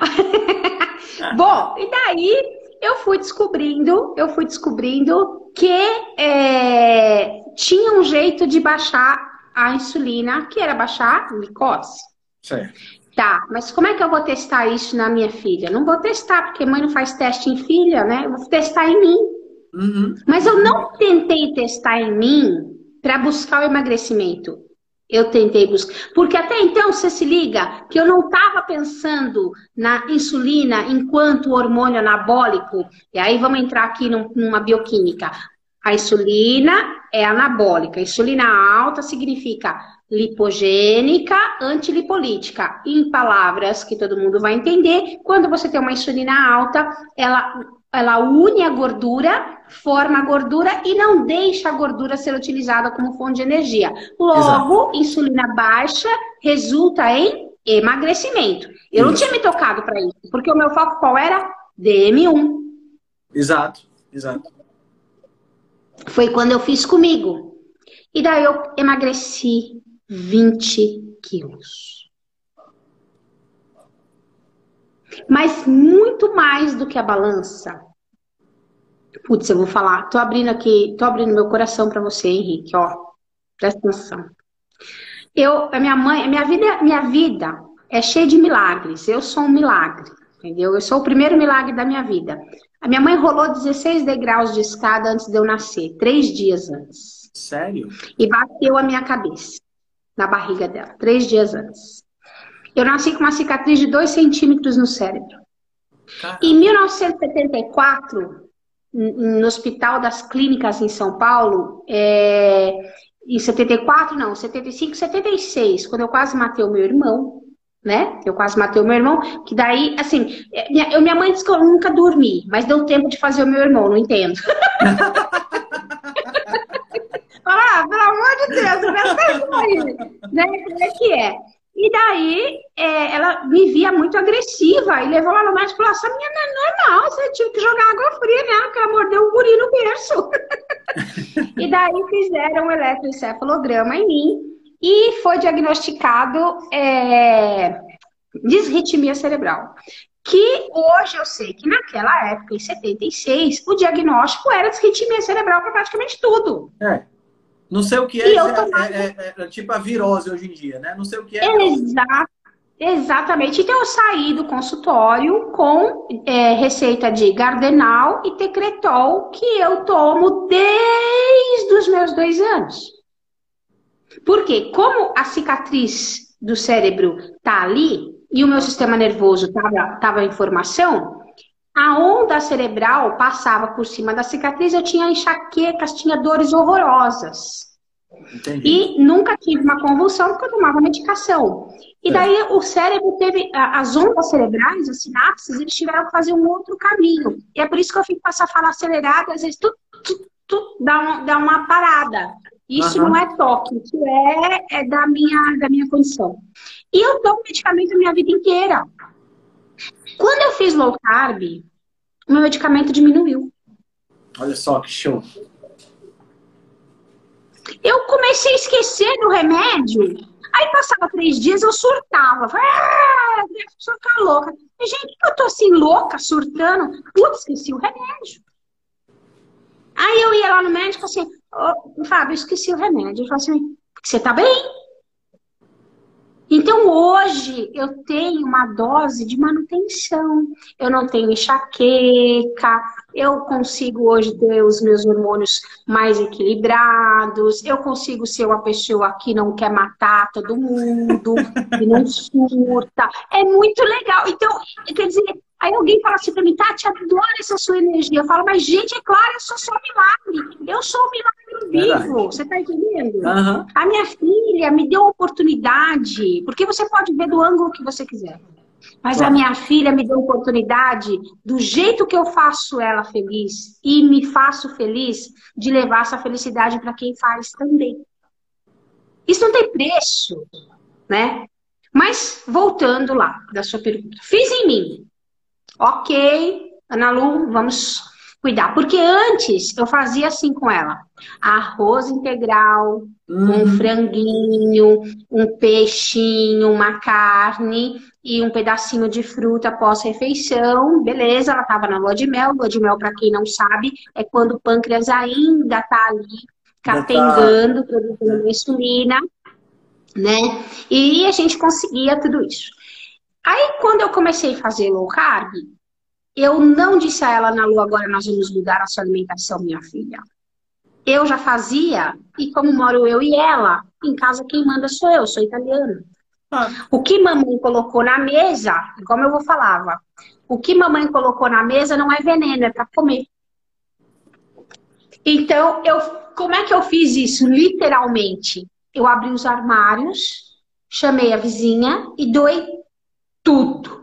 (laughs) Bom, e daí eu fui descobrindo, eu fui descobrindo que é, tinha um jeito de baixar a insulina, que era baixar a glicose. Certo. Tá, mas como é que eu vou testar isso na minha filha? Não vou testar, porque mãe não faz teste em filha, né? Eu vou testar em mim. Uhum. Mas eu não tentei testar em mim para buscar o emagrecimento. Eu tentei buscar. Porque até então, você se liga que eu não estava pensando na insulina enquanto hormônio anabólico. E aí vamos entrar aqui numa bioquímica. A insulina é anabólica. insulina alta significa lipogênica, antilipolítica. Em palavras que todo mundo vai entender, quando você tem uma insulina alta, ela, ela une a gordura, forma a gordura e não deixa a gordura ser utilizada como fonte de energia. Logo, Exato. insulina baixa resulta em emagrecimento. Eu isso. não tinha me tocado para isso, porque o meu foco qual era? DM1. Exato, exato. Foi quando eu fiz comigo. E daí eu emagreci 20 quilos. Mas muito mais do que a balança. Putz, eu vou falar. Tô abrindo aqui, tô abrindo meu coração para você, Henrique, ó. Presta atenção. Eu, a minha mãe, a minha vida, minha vida é cheia de milagres. Eu sou um milagre, entendeu? Eu sou o primeiro milagre da minha vida. A minha mãe rolou 16 degraus de escada antes de eu nascer, três dias antes. Sério? E bateu a minha cabeça na barriga dela, três dias antes. Eu nasci com uma cicatriz de 2 centímetros no cérebro. Caramba. Em 1974, no Hospital das Clínicas em São Paulo, é, em 74, não, 75, 76, quando eu quase matei o meu irmão, né? Eu quase matei o meu irmão, que daí, assim, é, minha, eu, minha mãe disse que eu nunca dormi, mas deu tempo de fazer o meu irmão, não entendo. (laughs) ah, pelo amor de Deus, presta aí, né? Como é que é? E daí, é, ela me via muito agressiva e levou lá no médico e falou: essa menina não é normal, você tinha que jogar água fria nela, porque ela mordeu um guri no berço. (laughs) e daí fizeram um eletroencefalograma em mim e foi diagnosticado é, disritmia cerebral. Que hoje eu sei que naquela época, em 76, o diagnóstico era disritmia cerebral para praticamente tudo. É. Não sei o que é, é, é, é, é, tipo a virose hoje em dia, né? Não sei o que é. Exato. Exatamente. Então, eu saí do consultório com é, receita de Gardenal e Tecretol, que eu tomo desde os meus dois anos. Porque, como a cicatriz do cérebro tá ali e o meu sistema nervoso tava, tava em formação, a onda cerebral passava por cima da cicatriz, eu tinha enxaquecas, tinha dores horrorosas. Entendi. E nunca tive uma convulsão porque eu tomava medicação. E daí o cérebro teve, as ondas cerebrais, as sinapses, eles tiveram que fazer um outro caminho. E é por isso que eu fico com essa fala acelerada, às vezes tu, tu, tu dá, dá uma parada. Isso uhum. não é toque, isso é, é, da, minha, da minha condição. E eu tomo medicamento a minha vida inteira. Quando eu fiz low carb, meu medicamento diminuiu. Olha só que show. Eu comecei a esquecer do remédio. Aí passava três dias, eu surtava. Ah, pessoa tá louca. Gente, eu tô assim, louca, surtando. Putz, esqueci o remédio. Aí eu ia lá no médico assim, oh, Fábio, esqueci o remédio. Ele falou assim, você tá bem? Então hoje eu tenho uma dose de manutenção. Eu não tenho enxaqueca, eu consigo hoje ter os meus hormônios mais equilibrados, eu consigo ser uma pessoa que não quer matar todo mundo, (laughs) que não surta. É muito legal. Então, quer dizer, Aí alguém fala assim pra mim, Tati, adoro essa sua energia. Eu falo, mas gente, é claro, eu sou só milagre. Eu sou um milagre vivo. Verdade. Você tá entendendo? Uhum. A minha filha me deu oportunidade, porque você pode ver do ângulo que você quiser. Mas claro. a minha filha me deu oportunidade, do jeito que eu faço ela feliz e me faço feliz, de levar essa felicidade para quem faz também. Isso não tem preço, né? Mas voltando lá da sua pergunta, fiz em mim Ok, Ana Lu, vamos cuidar. Porque antes eu fazia assim com ela: arroz integral, uhum. um franguinho, um peixinho, uma carne e um pedacinho de fruta pós-refeição. Beleza, ela estava na lua de mel. Lua de mel, para quem não sabe, é quando o pâncreas ainda está ali capengando, tá. produzindo insulina, né? E a gente conseguia tudo isso. Aí, quando eu comecei a fazer low carb, eu não disse a ela na lua, agora nós vamos mudar a sua alimentação, minha filha. Eu já fazia, e como moro eu e ela, em casa quem manda sou eu, sou italiana. Ah. O que mamãe colocou na mesa, como eu vou falava, o que mamãe colocou na mesa não é veneno, é para comer. Então, eu, como é que eu fiz isso? Literalmente, eu abri os armários, chamei a vizinha e doei tudo.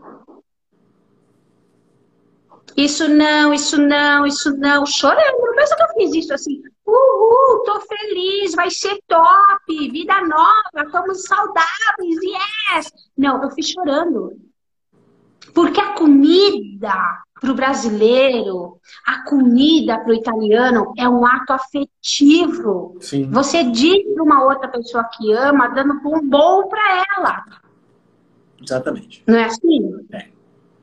Isso não, isso não, isso não, chorando. Não pensa que eu fiz isso assim. Uhul, tô feliz, vai ser top, vida nova, estamos saudáveis, yes! Não, eu fiz chorando. Porque a comida para o brasileiro, a comida para o italiano é um ato afetivo. Sim. Você diz para uma outra pessoa que ama, dando um bom para ela. Exatamente. Não é assim? É.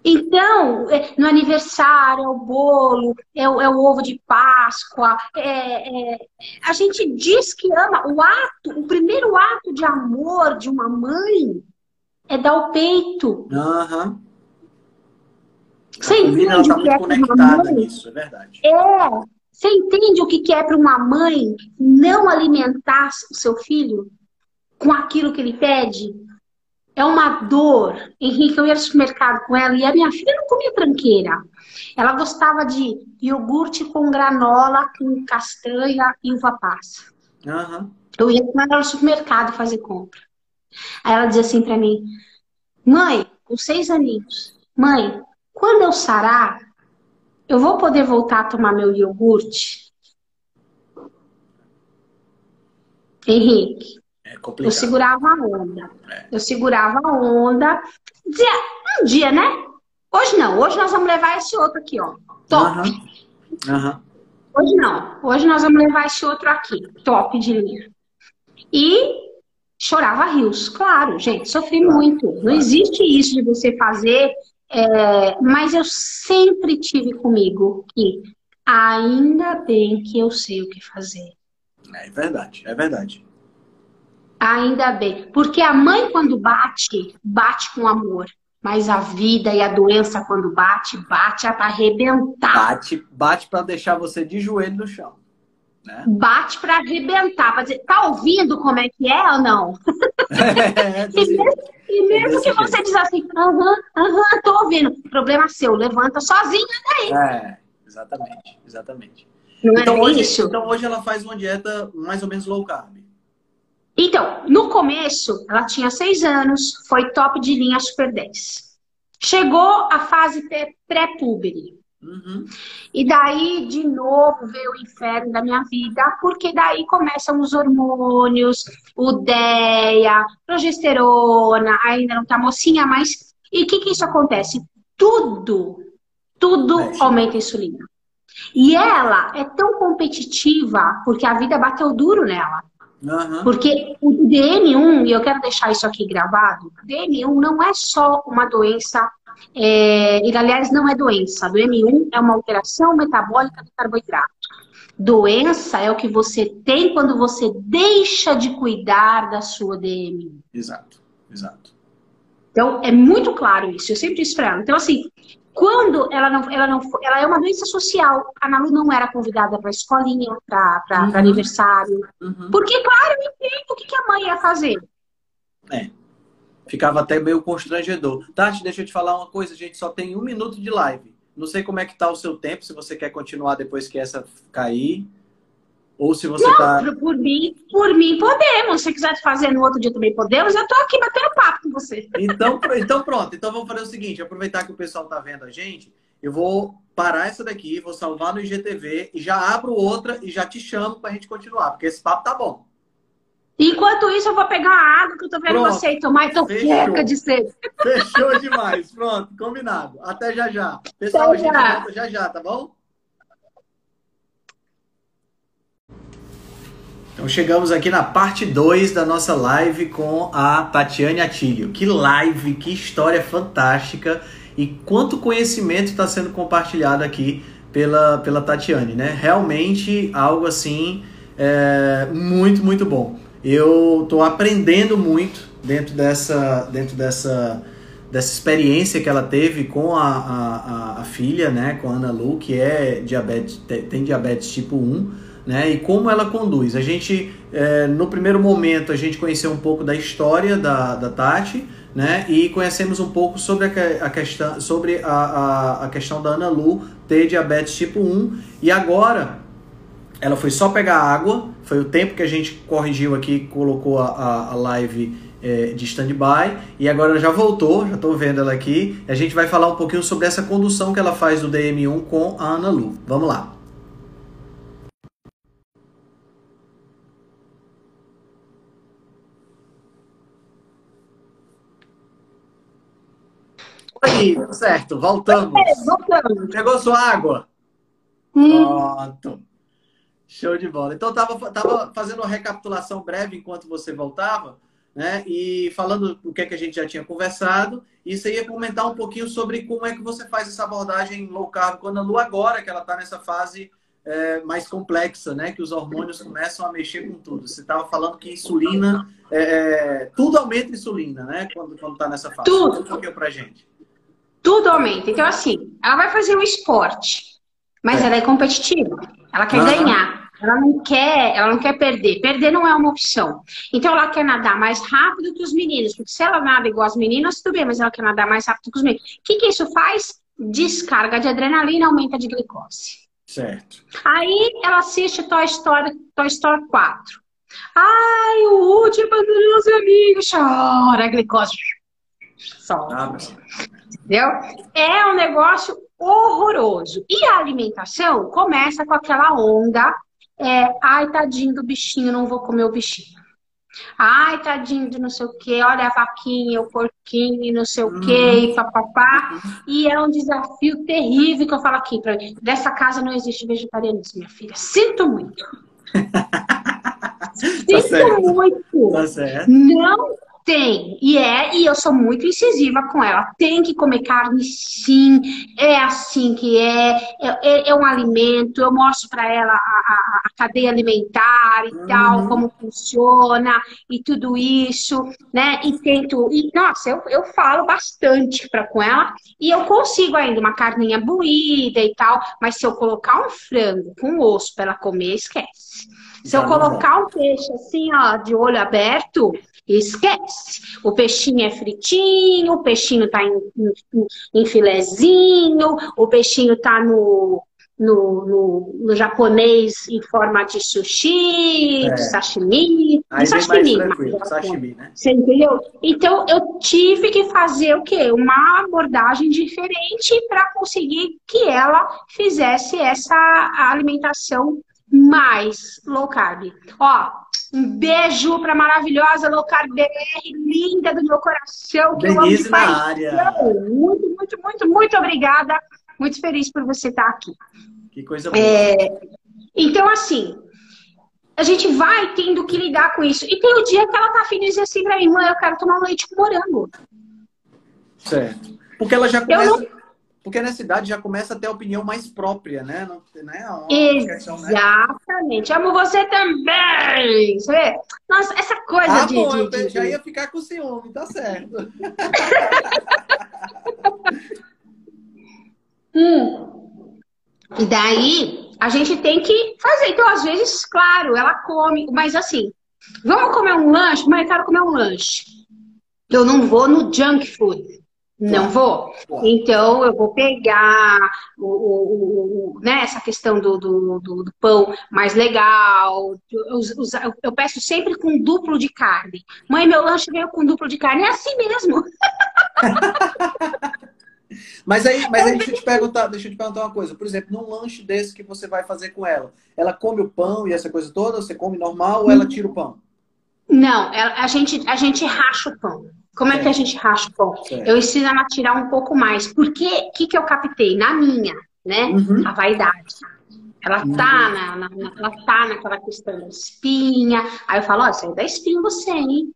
Então, é, no aniversário, é o bolo, é o, é o ovo de Páscoa. É, é, a gente diz que ama. O ato, o primeiro ato de amor de uma mãe é dar o peito. Uhum. Você entende tá o que é para uma mãe? Nisso, é verdade. É. Você entende o que é para uma mãe não alimentar o seu filho com aquilo que ele pede? É uma dor. Henrique, eu ia no supermercado com ela e a minha filha não comia tranqueira. Ela gostava de iogurte com granola, com castanha e uva passa. Uhum. Eu ia com ela no supermercado fazer compra. Aí ela dizia assim para mim: Mãe, com seis aninhos, mãe, quando eu sarar, eu vou poder voltar a tomar meu iogurte? Henrique, é complicado. Eu segurava a onda. É. Eu segurava a onda. Dizia, um dia, né? Hoje não. Hoje nós vamos levar esse outro aqui, ó. Top. Uhum. Uhum. Hoje não. Hoje nós vamos levar esse outro aqui. Top de linha. E chorava rios. Claro, gente, sofri claro. muito. Não claro. existe isso de você fazer. É... mas eu sempre tive comigo que ainda bem que eu sei o que fazer. É verdade, é verdade. Ainda bem. Porque a mãe, quando bate, bate com amor. Mas a vida e a doença, quando bate, bate é para arrebentar. Bate, bate para deixar você de joelho no chão. Né? Bate para arrebentar, para dizer, tá ouvindo como é que é ou não? É, (laughs) é, (laughs) e mesmo, e mesmo que você diz assim, aham, aham, tô ouvindo, problema seu, levanta sozinha daí. É, exatamente, exatamente. Não então, é hoje, isso? então hoje ela faz uma dieta mais ou menos low carb. Então, no começo, ela tinha seis anos, foi top de linha Super 10. Chegou a fase pré-púbere. Uhum. E daí, de novo, veio o inferno da minha vida, porque daí começam os hormônios, o DEA, progesterona, ainda não tá mocinha, mas. E o que, que isso acontece? Tudo, tudo Mexe. aumenta a insulina. E ela é tão competitiva porque a vida bateu duro nela. Uhum. Porque o DM1, e eu quero deixar isso aqui gravado, DM1 não é só uma doença, é, e aliás não é doença, DM1 é uma alteração metabólica do carboidrato. Doença é o que você tem quando você deixa de cuidar da sua DM1. Exato, exato. Então, é muito claro isso. Eu sempre disse para ela. Então, assim, quando ela não, ela não foi, ela é uma doença social. A Nalu não era convidada para escolinha, para uhum. aniversário. Uhum. Porque, claro, eu entendo o que, que a mãe ia fazer. É. Ficava até meio constrangedor. Tati, deixa eu te falar uma coisa, a gente só tem um minuto de live. Não sei como é que tá o seu tempo, se você quer continuar depois que essa cair. Ou se você não, tá. Por mim, por mim podemos. Se você quiser fazer no outro dia também podemos. Eu tô aqui batendo papo com você. Então, (laughs) então pronto. Então vamos fazer o seguinte: aproveitar que o pessoal tá vendo a gente, eu vou parar essa daqui, vou salvar no IGTV e já abro outra e já te chamo pra gente continuar, porque esse papo tá bom. Enquanto isso, eu vou pegar a água que eu tô vendo Pronto. você tomar e tô de sede. Fechou demais. Pronto, combinado. Até já já. Pessoal, Até a gente já. volta já já, tá bom? Então chegamos aqui na parte 2 da nossa live com a Tatiane Atílio. Que live, que história fantástica e quanto conhecimento está sendo compartilhado aqui pela, pela Tatiane, né? Realmente algo assim é, muito, muito bom. Eu estou aprendendo muito dentro dessa, dentro dessa, dessa experiência que ela teve com a, a, a filha, né? Com a Ana Lu, que é diabetes, tem diabetes tipo 1 né? E como ela conduz. A gente, é, no primeiro momento, a gente conheceu um pouco da história da, da Tati, né? E conhecemos um pouco sobre a, a questão, sobre a, a, a, questão da Ana Lu ter diabetes tipo 1. E agora, ela foi só pegar água, foi o tempo que a gente corrigiu aqui, colocou a, a, live é, de stand-by, e agora ela já voltou, já estou vendo ela aqui. A gente vai falar um pouquinho sobre essa condução que ela faz do DM1 com a Ana Lu. Vamos lá. Aí, certo, voltamos. É, voltamos. Pegou sua água? Hum. Pronto. Show de bola. Então, tava, tava fazendo uma recapitulação breve enquanto você voltava, né? E falando o que, é que a gente já tinha conversado. E você ia comentar um pouquinho sobre como é que você faz essa abordagem low carb quando a Lu agora, que ela está nessa fase é, mais complexa, né? Que os hormônios começam a mexer com tudo. Você estava falando que insulina, é, é, tudo aumenta insulina, né? Quando, quando tá nessa fase. Tudo. Um pouquinho pra gente. Tudo aumenta. Então, assim, ela vai fazer um esporte, mas é. ela é competitiva. Ela quer uhum. ganhar. Ela não quer, ela não quer perder. Perder não é uma opção. Então ela quer nadar mais rápido que os meninos, porque se ela nada igual as meninas, tudo bem, mas ela quer nadar mais rápido que os meninos. O que, que isso faz? Descarga de adrenalina, aumenta de glicose. Certo. Aí ela assiste Toy Story, Toy Story 4. Ai, o último dos amigos chora, a glicose. Solta. Ah, Entendeu? É um negócio horroroso. E a alimentação começa com aquela onda, é, ai, tadinho do bichinho, não vou comer o bichinho. Ai, tadinho de não sei o que, olha a vaquinha, o porquinho, não sei o que, e papapá. E é um desafio terrível que eu falo aqui mim. Dessa casa não existe vegetarianismo, minha filha. Sinto muito. (laughs) Sinto tá muito. Tá não Tem, e é, e eu sou muito incisiva com ela. Tem que comer carne, sim. É assim que é. É, é um alimento. Eu mostro para ela a, a, a, cadeia alimentar e uhum. tal, como funciona e tudo isso, né? E tento. E, nossa, eu, eu falo bastante pra, com ela e eu consigo ainda uma carninha buída e tal. Mas se eu colocar um frango com osso para ela comer, esquece. Se eu colocar um peixe assim, ó, de olho aberto, esquece. O peixinho é fritinho, o peixinho tá em, em, em filezinho, o peixinho tá no, no, no, no, japonês em forma de sushi, é. de sashimi. Aí de sashimi, mais sashimi, né? Você entendeu? Então eu tive que fazer o quê? Uma abordagem diferente para conseguir que ela fizesse essa alimentação mais low carb. Ó, um beijo para maravilhosa low carb BR, linda do meu coração. Que Denise eu amo na área. Muito, muito, muito, muito obrigada. Muito feliz por você estar aqui. Que coisa boa. É... Então, assim, a gente vai tendo que lidar com isso. E tem o dia que ela tá afim de dizer assim pra mim, mãe, eu quero tomar um leite com morango. Certo. Porque ela já começa... Não... Porque nessa idade já começa a ter a opinião mais própria, né? Não, né? Uma Exatamente. Questão, né? Amo você também! Você vê? Nossa, essa coisa ah, de, bom, de, eu de... já ia ficar com ciúme, tá certo. (laughs) hum. E daí, a gente tem que fazer. Então, às vezes, claro, ela come, mas assim, vamos comer um lanche? Mas eu quero comer um lanche. Eu não vou no junk food. Não vou. Então, eu vou pegar o, o, o, né, essa questão do, do, do, do pão mais legal. Eu, eu, eu, peço sempre com duplo de carne. Mãe, meu lanche veio com duplo de carne. É assim mesmo. (laughs) mas aí, mas aí deixa, eu te perguntar, deixa eu te perguntar uma coisa. Por exemplo, num lanche desse que você vai fazer com ela, ela come o pão e essa coisa toda? Você come normal ou ela tira o pão? Não, a gente, a gente racha o pão. Como é que a gente racha o pão? Eu ensino ela a tirar um pouco mais. Porque o que, que eu captei? Na minha, né? Uhum. A vaidade. Ela uhum. tá, na, na, ela tá naquela questão da espinha. Aí eu falo, ó, saiu da espinha você, hein?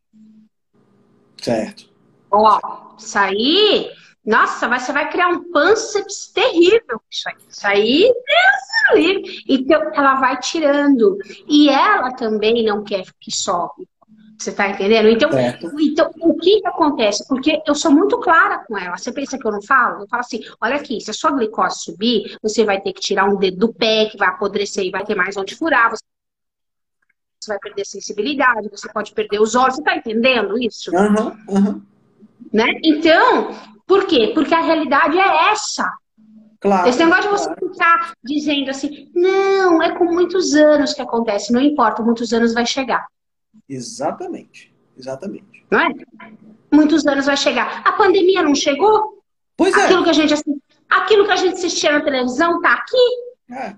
Certo. Ó, isso aí, nossa, você vai criar um pânceps terrível. Isso aí, isso aí, Deus livre. Então, ela vai tirando. E ela também não quer que sobe. Você tá entendendo? Então, então, o que, que acontece? Porque eu sou muito clara com ela. Você pensa que eu não falo? Eu falo assim: olha aqui, se a sua glicose subir, você vai ter que tirar um dedo do pé, que vai apodrecer e vai ter mais onde furar. Você vai perder sensibilidade, você pode perder os olhos. Você tá entendendo isso? Uhum, uhum. Né? Então, por quê? Porque a realidade é essa. Claro, Esse negócio claro. de você ficar dizendo assim, não, é com muitos anos que acontece, não importa, muitos anos vai chegar. Exatamente. Exatamente. Não é? Muitos anos vai chegar. A pandemia não chegou? Pois é. Aquilo que a gente, aquilo que a gente assistia na televisão tá aqui? É.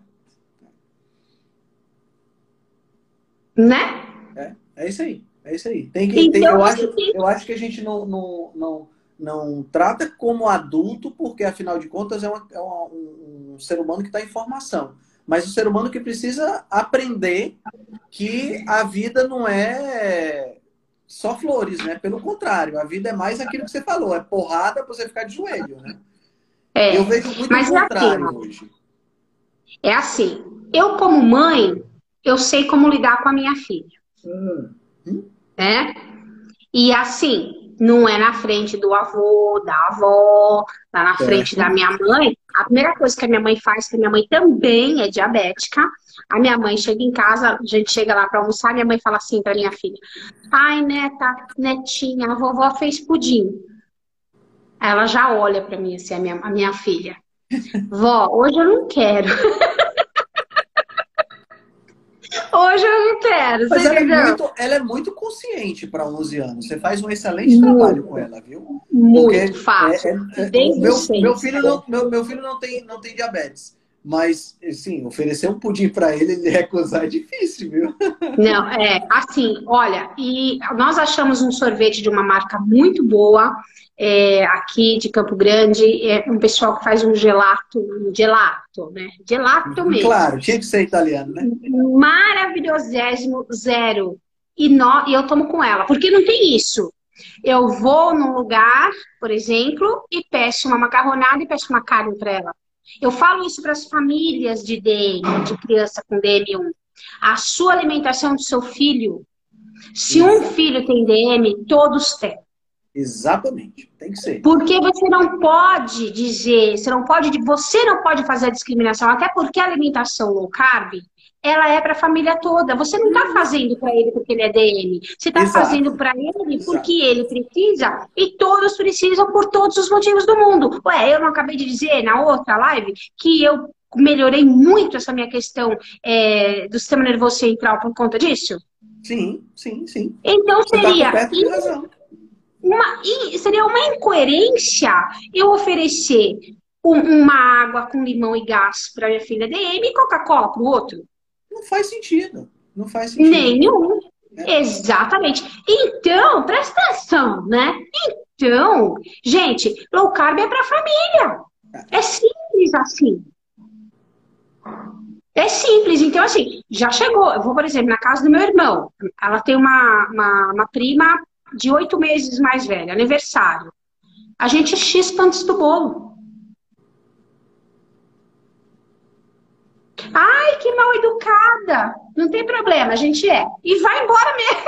Né? É, é isso aí. É isso aí. Tem que, então, tem, eu, acho, eu acho que a gente não, não, não, não trata como adulto, porque afinal de contas é, uma, é uma, um, um ser humano que está em formação mas o ser humano que precisa aprender que a vida não é só flores, né? Pelo contrário, a vida é mais aquilo que você falou, é porrada para você ficar de joelho, né? É, eu vejo muito mas o contrário é assim, hoje. É assim, eu como mãe, eu sei como lidar com a minha filha. Hum? É? E assim, não é na frente do avô, da avó, lá na frente da minha mãe. A primeira coisa que a minha mãe faz, que a minha mãe também é diabética, a minha mãe chega em casa, a gente chega lá para almoçar, minha mãe fala assim para minha filha: Ai, neta, netinha, a vovó fez pudim. Ela já olha para mim assim, a minha, a minha filha: Vó, hoje eu não quero. (laughs) Hoje eu não quero. Mas ela é, muito, ela é, muito, consciente para 11 anos. Você faz um excelente muito, trabalho com ela, viu? Muito fácil. É, é, é meu, meu, filho não, meu, meu filho não tem, não tem diabetes. Mas, assim, oferecer um pudim para ele, ele recusar é difícil, viu? Não, é assim, olha, e nós achamos um sorvete de uma marca muito boa é, aqui de Campo Grande, é um pessoal que faz um gelato, um gelato, né? Gelato uhum, mesmo. Claro, tinha que ser italiano, né? Maravilhosésimo, zero. E, no, e eu tomo com ela, porque não tem isso. Eu vou num lugar, por exemplo, e peço uma macarronada e peço uma carne para ela. Eu falo isso para as famílias de DM, de criança com DM1. A sua alimentação do seu filho. Se um filho tem DM, todos têm. Exatamente, tem que ser. Porque você não pode dizer, você não pode, você não pode fazer a discriminação, até porque a alimentação low carb, ela é para a família toda. Você não está fazendo para ele porque ele é DM. Você está fazendo para ele porque Exato. ele precisa e todos precisam por todos os motivos do mundo. Ué, eu não acabei de dizer na outra live que eu melhorei muito essa minha questão é, do sistema nervoso central por conta disso? Sim, sim, sim. Então Você tá seria. Tá uma, seria uma incoerência eu oferecer um, uma água com limão e gás para minha filha DM e Coca-Cola para o outro. Não faz sentido. Não faz sentido. Nenhum. É. Exatamente. Então, presta atenção, né? Então, gente, low carb é para família. É simples assim. É simples. Então, assim, já chegou. Eu vou, por exemplo, na casa do meu irmão. Ela tem uma, uma, uma prima de oito meses mais velha, aniversário, a gente chispa antes do bolo. Ai, que mal educada. Não tem problema, a gente é. E vai embora mesmo.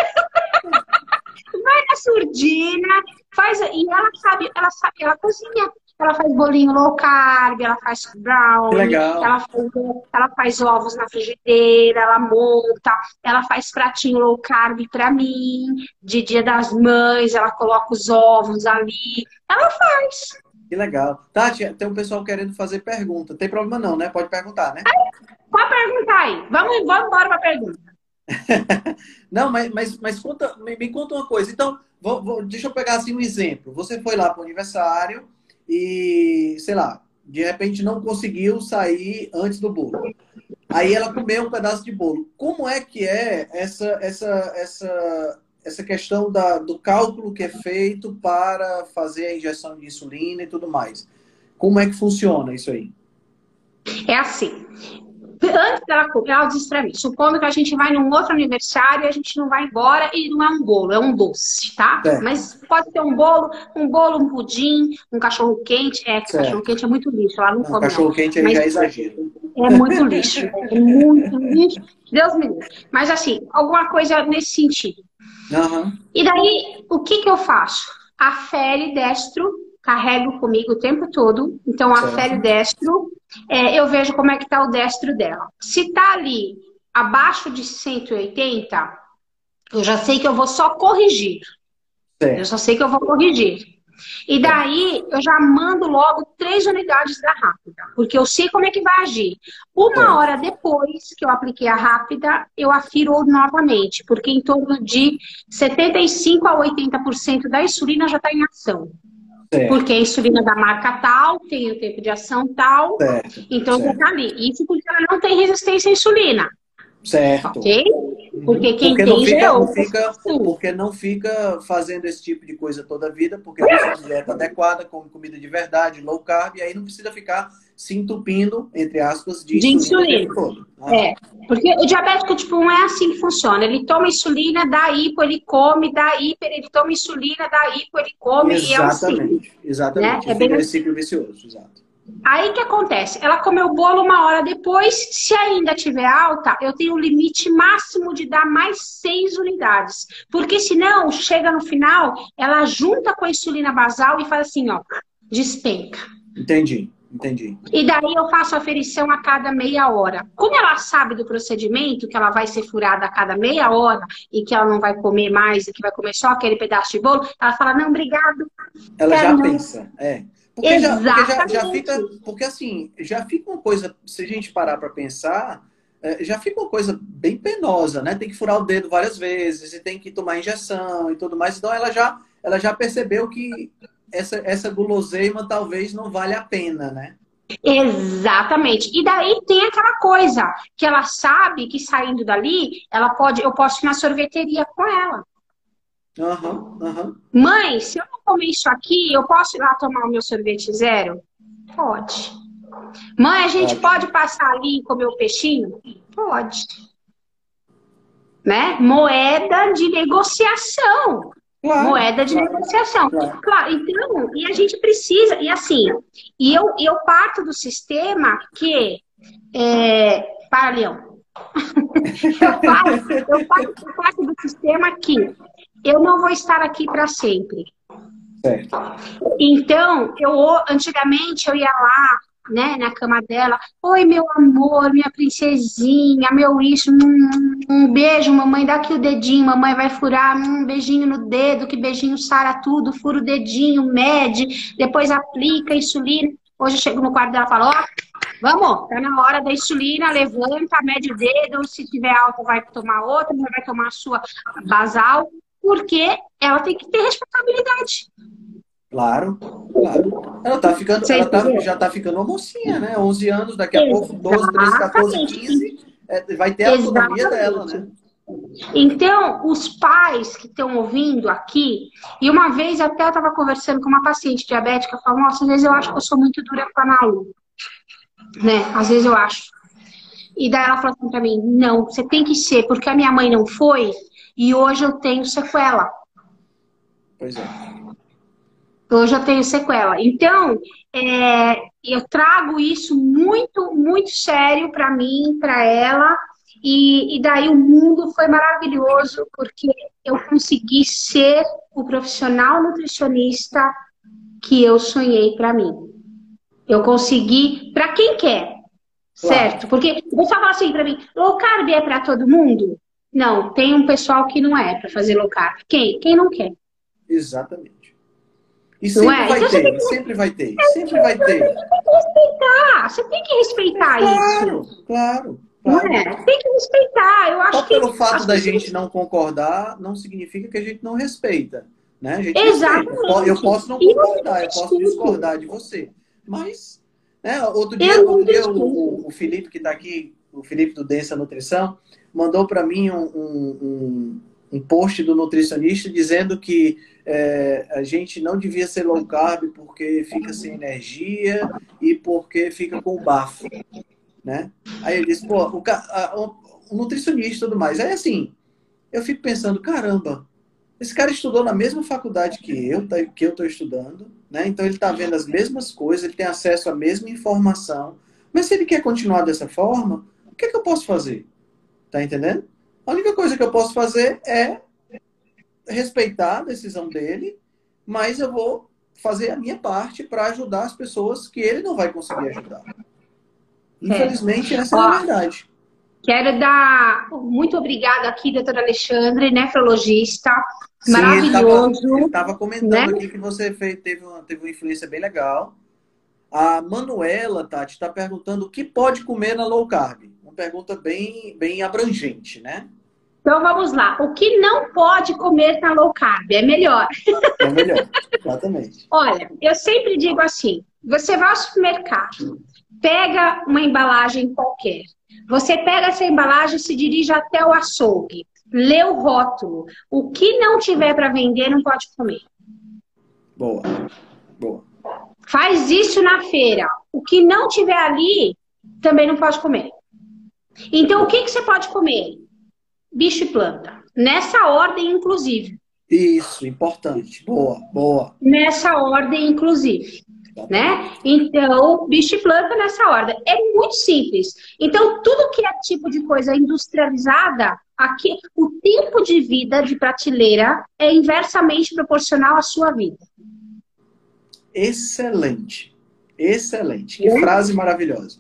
(laughs) vai na surdina, faz. E ela sabe, ela sabe, ela cozinha. Ela faz bolinho low carb, ela faz brownie, ela faz, ela faz ovos na frigideira, ela monta, ela faz pratinho low carb para mim, de dia das mães, ela coloca os ovos ali, ela faz. Que legal. Tati, tem um pessoal querendo fazer pergunta. Tem problema não, né? Pode perguntar, né? Pode perguntar aí. Vamos, vamos embora para pergunta. (laughs) não, mas, mas, mas conta, me, me, conta uma coisa. Então, vou, vou, deixa eu pegar assim um exemplo. Você foi lá para o aniversário, e, sei lá, de repente não conseguiu sair antes do bolo. Aí ela comeu um pedaço de bolo. Como é que é essa essa essa essa questão da, do cálculo que é feito para fazer a injeção de insulina e tudo mais? Como é que funciona isso aí? É assim antes dela comer, ela pra mim, supondo que a gente vai num outro aniversário, a gente não vai embora e não é um bolo, é um doce, tá? Certo. Mas pode ser um bolo, um bolo, um pudim, um cachorro quente. É, cachorro quente é muito lixo, lá não, não come. Cachorro quente já é exagero. É muito lixo, é muito lixo. Deus me livre. Mas assim, alguma coisa nesse sentido. Uhum. E daí, o que que eu faço? A Fere Destro carrego comigo o tempo todo. Então, a Fere Destro é, eu vejo como é que está o destro dela. Se está ali abaixo de 180, eu já sei que eu vou só corrigir. Eu só sei que eu vou corrigir. E daí eu já mando logo três unidades da rápida, porque eu sei como é que vai agir. Uma hora depois que eu apliquei a rápida, eu afiro novamente, porque em torno de 75 a 80% da insulina já está em ação. Certo. Porque a insulina da marca tal tem o tempo de ação tal, certo. então certo. tá ali. Isso porque ela não tem resistência à insulina. Certo. Ok? Porque quem porque tem não fica, não fica, Porque não fica fazendo esse tipo de coisa toda a vida, porque tem uma dieta adequada, come comida de verdade, low carb, e aí não precisa ficar se entupindo, entre aspas, de, de insulina. Ah. É, porque o diabético tipo 1 é assim que funciona. Ele toma insulina, dá hipo, ele come, dá hiper, ele toma insulina, dá hipo, ele come, exatamente, e é um ciclo. Exatamente, né? é bem... Assim. ciclo vicioso, exato. Aí que acontece? Ela comeu o bolo uma hora depois, se ainda tiver alta, eu tenho o limite máximo de dar mais seis unidades. Porque senão, chega no final, ela junta com a insulina basal e faz assim, ó, despenca. Entendi. Entendi. E daí eu faço a aferição a cada meia hora. Como ela sabe do procedimento, que ela vai ser furada a cada meia hora e que ela não vai comer mais e que vai comer só aquele pedaço de bolo, ela fala, não, obrigado. Ela já não. pensa, é. Porque já, porque já, já, fica. Porque assim, já fica uma coisa, se a gente parar para pensar, é, já fica uma coisa bem penosa, né? Tem que furar o dedo várias vezes e tem que tomar injeção e tudo mais. Então ela já, ela já percebeu que essa, essa guloseima talvez não vale a pena, né? Exatamente. E daí tem aquela coisa que ela sabe que saindo dali, ela pode, eu posso ir na sorveteria com ela. Uhum, uhum. Mãe, se eu não comer isso aqui, eu posso ir lá tomar o meu sorvete zero? Pode. Mãe, a gente pode, pode passar ali e comer o peixinho? Pode. Né? Moeda de negociação. Claro, moeda de claro, negociação. Claro. claro. então, e a gente precisa, e assim, e eu, eu parto do sistema que. É, para, Leão. (laughs) eu, parto, eu, parto, eu parto do sistema que eu não vou estar aqui para sempre. Certo. Então, eu antigamente eu ia lá né, na cama dela. Oi, meu amor, minha princesinha, meu isso. Um, um beijo, mamãe, dá aqui o dedinho, mamãe vai furar. Um beijinho no dedo, que beijinho sara tudo. Fura o dedinho, mede, depois aplica insulina. Hoje eu chego no quarto dela e falo: Ó, vamos, tá na hora da insulina, levanta, mede o dedo. Se tiver alta, vai tomar outra, vai tomar a sua basal, porque ela tem que ter responsabilidade. Claro, claro. Ela tá ficando, ela tá, já tá ficando uma mocinha, né? 11 anos, daqui a pouco, 12, 13, 14, 15, é, vai ter a autonomia dela, né? Então, os pais que estão ouvindo aqui, e uma vez até eu estava conversando com uma paciente diabética, falou, nossa, às vezes eu acho que eu sou muito dura com a Malu. Né? Às vezes eu acho. E daí ela falou assim para mim, não, você tem que ser, porque a minha mãe não foi, e hoje eu tenho sequela. Pois é. Hoje eu tenho sequela. Então, é, eu trago isso muito, muito sério para mim, para ela. E, e, daí o mundo foi maravilhoso, porque eu consegui ser o profissional nutricionista que eu sonhei para mim. Eu consegui, para quem quer, certo? Porque você fala assim para mim, low carb é para todo mundo? Não, tem um pessoal que não é para fazer low carb. Quem? Quem não quer. Exatamente. E sempre é? vai ter, que... sempre vai ter, sempre vai ter. Você tem que respeitar, você tem que respeitar claro, isso. Claro, claro. É? Tem que respeitar. Eu acho Só que pelo fato da pessoas... gente não concordar, não significa que a gente não respeita. Né? Exatamente. Respeita. Eu posso não concordar, eu posso discordar de você. Mas, né, outro dia, outro dia o, o, Felipe, que está aqui, o Felipe do Densa Nutrição, mandou para mim um, um, um, um post do nutricionista dizendo que é, a gente não devia ser low carb porque fica sem energia e porque fica com bafo, né? Aí ele disse, pô, o, a, o nutricionista e tudo mais. Aí assim, eu fico pensando, caramba, esse cara estudou na mesma faculdade que eu, tá, que eu estou estudando, né? Então ele está vendo as mesmas coisas, ele tem acesso à mesma informação. Mas se ele quer continuar dessa forma, o que, é que eu posso fazer? Tá entendendo? A única coisa que eu posso fazer é respeitar a decisão dele, mas eu vou fazer a minha parte para ajudar as pessoas que ele não vai conseguir ajudar. Infelizmente, é. essa Ó, é a verdade. Quero dar muito obrigada aqui, doutor Alexandre, nefrologista, Sim, maravilhoso. Estava comentando né? aqui que você fez, teve, uma, teve uma influência bem legal. A Manuela, Tati, está perguntando o que pode comer na low carb. Uma pergunta bem, bem abrangente, né? Então vamos lá. O que não pode comer na low carb? É melhor. É melhor, exatamente. (laughs) Olha, eu sempre digo assim: você vai ao supermercado, pega uma embalagem qualquer. Você pega essa embalagem e se dirige até o açougue. Lê o rótulo. O que não tiver para vender não pode comer. Boa. Boa. Faz isso na feira. O que não tiver ali também não pode comer. Então, o que, que você pode comer? Bicho e planta. Nessa ordem, inclusive. Isso, importante. Boa, boa. Nessa ordem, inclusive. Né? Então, bicho e planta nessa ordem. É muito simples. Então, tudo que é tipo de coisa industrializada, aqui, o tempo de vida de prateleira é inversamente proporcional à sua vida. Excelente. Excelente. Que é. frase maravilhosa.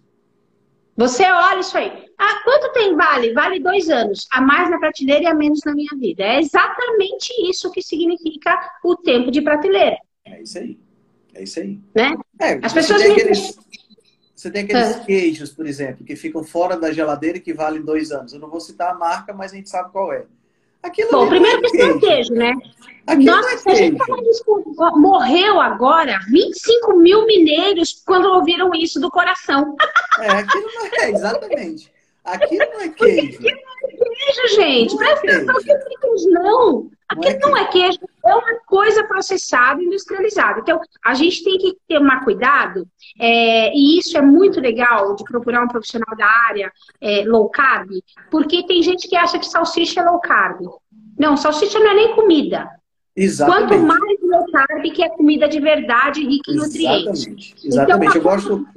Você olha isso aí. Ah, quanto tem vale? Vale dois anos. A mais na prateleira e a menos na minha vida. É exatamente isso que significa o tempo de prateleira. É isso aí. É isso aí. Né? É, As pessoas tem aqueles, Você tem aqueles ah. queijos, por exemplo, que ficam fora da geladeira e que valem dois anos. Eu não vou citar a marca, mas a gente sabe qual é. Aquilo Bom, primeiro que é queijo, né? Aquilo Nossa, é a gente morreu agora 25 mil mineiros quando ouviram isso do coração. É, aquilo não é, exatamente. Aquilo não é queijo. Aquilo não é queijo, gente. Não Presta é atenção, é queijo, não. Aquilo não é, não é queijo, é uma coisa processada, industrializada. Então, a gente tem que ter um cuidado, é, e isso é muito legal de procurar um profissional da área é, low carb, porque tem gente que acha que salsicha é low carb. Não, salsicha não é nem comida. Exatamente. Quanto mais low carb, que é comida de verdade, rica em nutrientes. Exatamente. Exatamente. Então, eu gosto.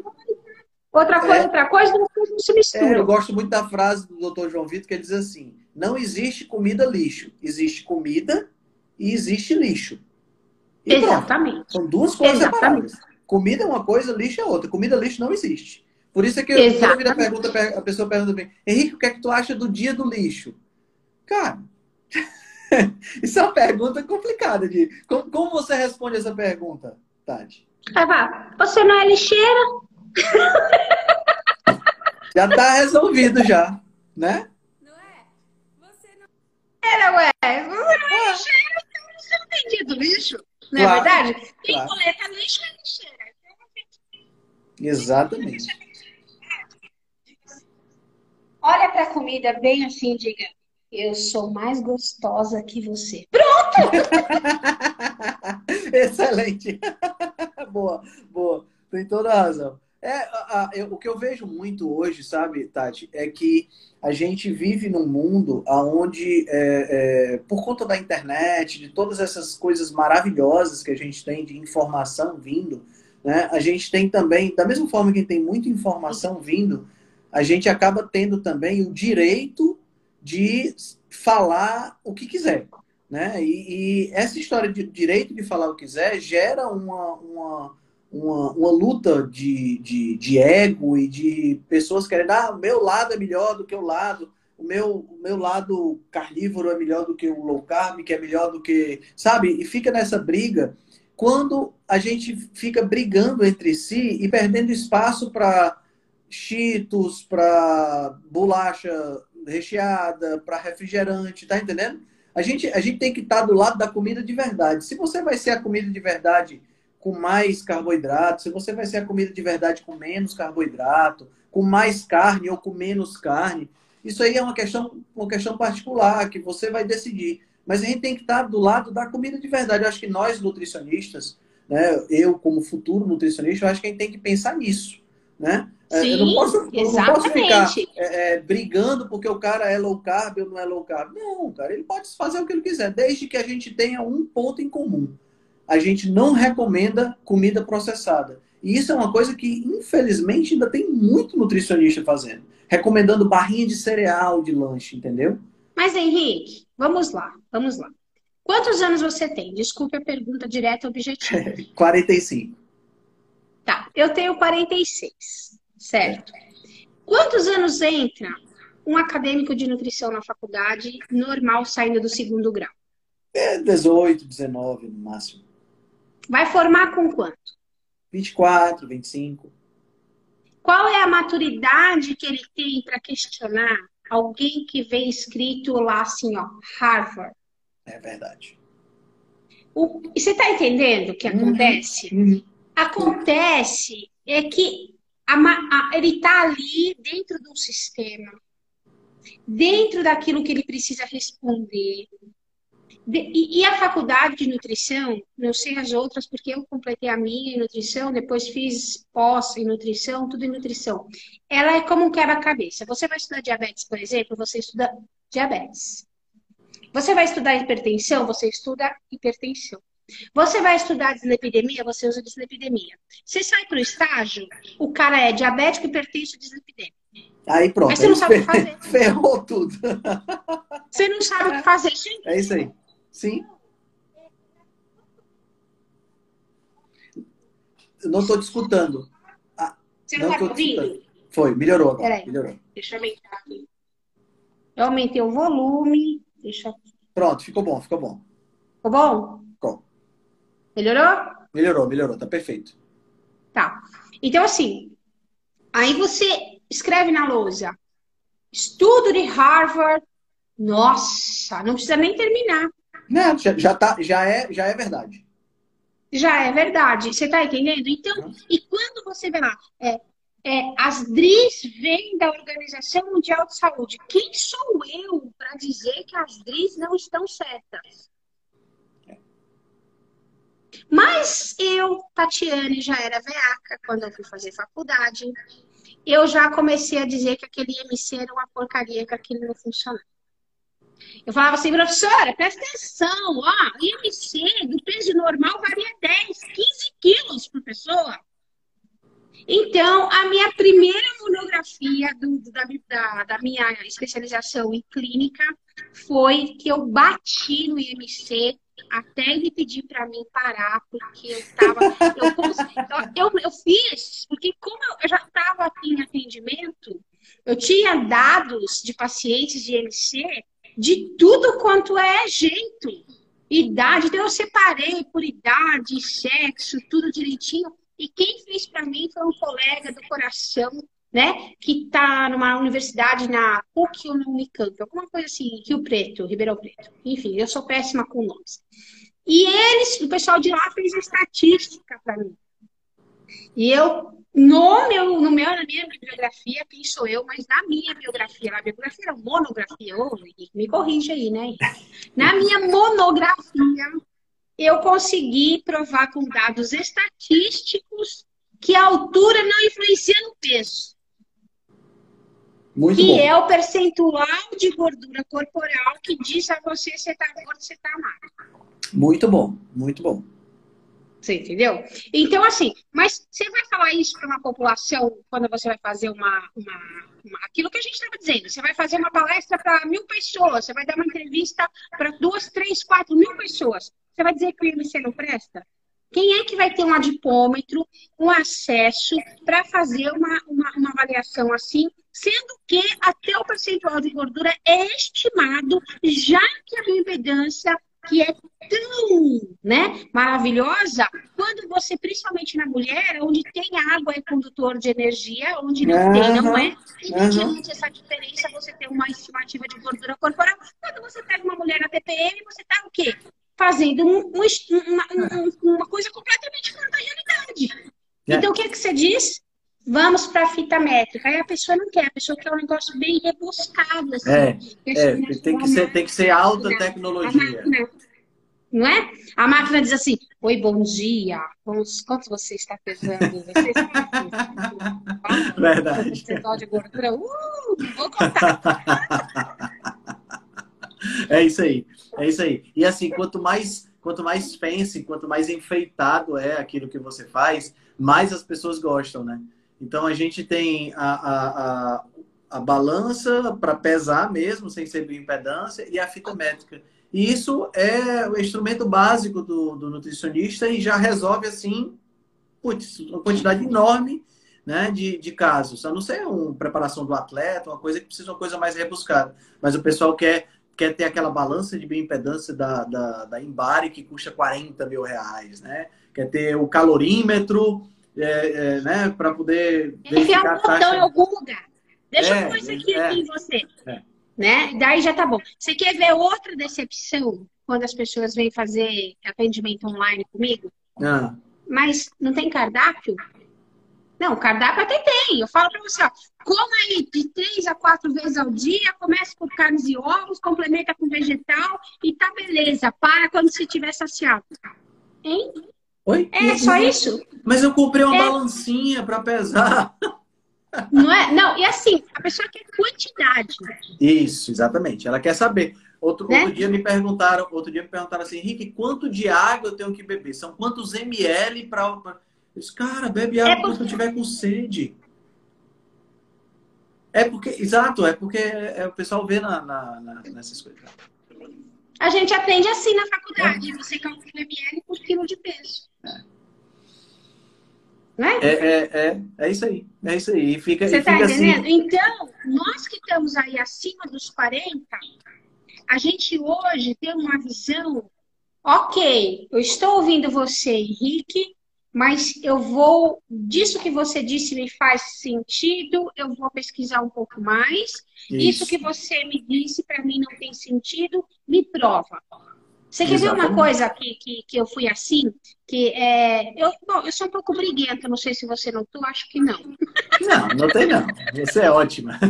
Outra coisa, É. outra coisa, não se É, misturam. eu gosto muito da frase do Dr. João Vitor que ele diz assim: não existe comida lixo, existe comida e existe lixo. E pronto. Exatamente. São duas coisas Exatamente. separadas. Comida é uma coisa, lixo é outra. Comida lixo não existe. Por isso é que eu, Exatamente. vida pergunta, a pessoa pergunta mim, Henrique, o que é que tu acha do dia do lixo? Cara, (laughs) isso é uma pergunta complicada. De, como, como você responde essa pergunta, Tati? Você não é lixeira? (laughs) Já tá resolvido já, né? Não é? Você não. Era, ué. Você não é lixeira, então você não tem do lixo. Não é Claro, verdade? Quem claro. coleta lixo é lixeira. Exatamente. Olha pra comida bem assim diga: Eu sou mais gostosa que você. (laughs) Excelente. (laughs) boa, boa. Tem toda a razão. É, a- a- eu- o que eu vejo muito hoje, sabe, Tati, é que a gente vive num mundo onde, por conta da internet, de todas essas coisas maravilhosas que a gente tem de informação vindo, né, a gente tem também, da mesma forma que tem muita informação vindo, a gente acaba tendo também o direito de falar o que quiser né? E, e essa história de direito de falar o que quiser gera uma, uma, uma, uma luta de, de, de ego e de pessoas querendo, ah, o meu lado é melhor do que o lado, o meu, o meu lado carnívoro é melhor do que o low carb, que é melhor do que. Sabe? E fica nessa briga quando a gente fica brigando entre si e perdendo espaço para cheetos, para bolacha recheada, para refrigerante, tá entendendo? A gente, a gente tem que estar do lado da comida de verdade. Se você vai ser a comida de verdade com mais carboidrato, se você vai ser a comida de verdade com menos carboidrato, com mais carne ou com menos carne, isso aí é uma questão, uma questão particular que você vai decidir. Mas a gente tem que estar do lado da comida de verdade. Eu acho que nós, nutricionistas, né, eu como futuro nutricionista, eu acho que a gente tem que pensar nisso. Né? Sim, eu não posso, eu não posso ficar é, é, brigando porque o cara é low carb ou não é low carb. Não, cara, ele pode fazer o que ele quiser, desde que a gente tenha um ponto em comum. A gente não recomenda comida processada. E isso é uma coisa que, infelizmente, ainda tem muito nutricionista fazendo. Recomendando barrinha de cereal de lanche, entendeu? Mas, Henrique, vamos lá, vamos lá. Quantos anos você tem? Desculpe a pergunta direta e objetiva. (laughs) 45. Tá, eu tenho 46, certo? Quantos anos entra um acadêmico de nutrição na faculdade normal saindo do segundo grau? É 18, 19 no máximo. Vai formar com quanto? 24, 25. Qual é a maturidade que ele tem para questionar alguém que vem escrito lá assim, ó, Harvard? É verdade. O... Você está entendendo o que acontece? Uhum. Acontece é que a, a, ele está ali dentro de um sistema, dentro daquilo que ele precisa responder. E, e, a faculdade de nutrição, não sei as outras, porque eu completei a minha em nutrição, depois fiz pós em nutrição, tudo em nutrição. Ela é como um quebra-cabeça. Você vai estudar diabetes, por exemplo, você estuda diabetes. Você vai estudar hipertensão, você estuda hipertensão. Você vai estudar dislipidemia, você usa dislipidemia. Você sai para o estágio, o cara é diabético, hipertenso, dislipidêmico. Aí pronto. Mas você não sabe o que (laughs) fazer. Ferrou tudo. Você não sabe o que fazer. É isso aí. Sim. Eu não estou te escutando. Ah, você não está ouvindo? Foi, melhorou agora. Peraí. Melhorou. Deixa eu aumentar aqui. Eu aumentei o volume. Deixa... Pronto, ficou bom, ficou bom. Ficou bom? Ficou. Melhorou? Melhorou, melhorou, tá perfeito. Tá. Então, assim, aí você escreve na lousa, estudo de Harvard, nossa, não precisa nem terminar. Não, já, já, tá, já, é, já é verdade. Já é verdade, você tá entendendo? Então, uhum. e quando você vê lá, é, é, as DRIs vêm da Organização Mundial de Saúde. Quem sou eu para dizer que as DRIs não estão certas? Mas eu, Tatiane, já era veaca quando eu fui fazer faculdade. Eu já comecei a dizer que aquele IMC era uma porcaria, que aquilo não funcionava. Eu falava assim, professora, presta atenção, ó, IMC do peso normal varia 10, 15 quilos por pessoa. Então, a minha primeira monografia do, da, da, da, minha especialização em clínica foi que eu bati no IMC até ele pedir para mim parar, porque eu estava. Eu, eu, eu, fiz, porque como eu, já estava em atendimento, eu tinha dados de pacientes de IMC de tudo quanto é jeito. Idade, então eu separei por idade, sexo, tudo direitinho. E quem fez para mim foi um colega do coração, né? Que está numa universidade na PUC ou no Unicamp, alguma coisa assim, Rio Preto, Ribeirão Preto. Enfim, eu sou péssima com nomes. E eles, o pessoal de lá fez estatística para mim. E eu, no meu, no meu, na minha bibliografia, quem sou eu, mas na minha biografia, na biografia era monografia, oh, me corrija aí, né? Na minha monografia, eu consegui provar com dados estatísticos que a altura não influencia no peso. Muito que bom. é o percentual de gordura corporal que diz a você se está gordo, se está magro. Muito bom, muito bom. Você entendeu? Então, assim, mas você vai falar isso para uma população quando você vai fazer uma, uma, uma aquilo que a gente estava dizendo. Você vai fazer uma palestra para mil pessoas, você vai dar uma entrevista para duas, três, quatro mil pessoas. Você vai dizer que o IMC não presta? Quem é que vai ter um adipômetro, um acesso para fazer uma, uma, uma, avaliação assim, sendo que até o percentual de gordura é estimado, já que a bioimpedância, que é tão né, maravilhosa, quando você, principalmente na mulher, onde tem água é condutor de energia, onde não uhum. tem, não é. E mediante uhum. essa diferença, você tem uma estimativa de gordura corporal. Quando você pega uma mulher na TPM, você está o quê? fazendo um, um, uma, uma, coisa completamente fora da realidade. Então, o que é que você diz? Vamos para a fita métrica. Aí a pessoa não quer, a pessoa quer um negócio bem rebuscado. Assim, é, é tem, que ser, tem que ser alta tecnologia. não é? A máquina diz assim: Oi, bom dia. Quantos, quantos você está pesando? Você está Verdade. Percentual de gordura? Uh, vou contar. (laughs) É isso aí, é isso aí. E assim, quanto mais, quanto mais fancy, quanto mais enfeitado é aquilo que você faz, mais as pessoas gostam, né? Então a gente tem a, a, a, a balança para pesar mesmo, sem ser bioimpedância, e a fita métrica. E isso é o instrumento básico do, do nutricionista e já resolve, assim, putz, uma quantidade enorme né, de, de casos. A não ser uma preparação do atleta, uma coisa que precisa uma coisa mais rebuscada. Mas o pessoal quer quer ter aquela balança de bioimpedância da, da, da que custa 40 mil reais, né? Quer ter o calorímetro, é, é, né? Para poder verificar um botão em algum lugar. Deixa é, eu pôr isso aqui, é, aqui em você. É. Né? Daí já tá bom. Você quer ver outra decepção quando as pessoas vêm fazer atendimento online comigo? Ah. Mas não tem cardápio? Não, cardápio até tem. Eu falo para você, ó, coma aí de três a quatro vezes ao dia, comece com carnes e ovos, complementa com vegetal e tá beleza. Para quando você estiver saciado. Hein? Oi? É só isso? Mas eu comprei uma é... balancinha para pesar. Não é? Não, e assim, a pessoa quer quantidade. Isso, exatamente. Ela quer saber. Outro, né? outro dia me perguntaram, outro dia me perguntaram assim, Henrique, quanto de água eu tenho que beber? São quantos ml para disse, cara, bebe é água é porque... quando tiver com sede. É porque, exato, é porque é, o pessoal vê na, na, na, nessas coisas. A gente aprende assim na faculdade. É. Você calcula ml por quilo de peso. É. Né? É, é, é, é isso aí. É isso aí. E fica, Você está entendendo? Assim... Então, nós que estamos aí acima dos 40, a gente hoje tem uma visão. Ok, eu estou ouvindo você, Henrique, mas eu vou, disso que você disse me faz sentido, eu vou pesquisar um pouco mais. Isso, Isso que você me disse para mim não tem sentido, me prova. Você quer ver uma coisa que, que, que eu fui assim? Que é. Eu, bom, eu sou um pouco briguenta, não sei se você notou, acho que não. Não, não tem não. Você é ótima. (laughs)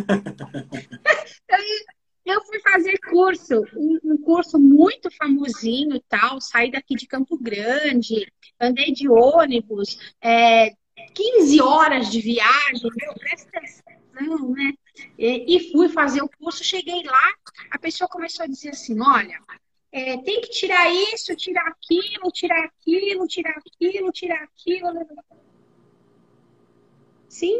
(laughs) Eu fui fazer curso, um, curso muito famosinho e tal, saí daqui de Campo Grande, andei de ônibus, é, 15 horas de viagem, meu, presta atenção, né? E, e, fui fazer o curso, cheguei lá, a pessoa começou a dizer assim: olha, é, tem que tirar isso, tirar aquilo, tirar aquilo, tirar aquilo, tirar aquilo. Sim.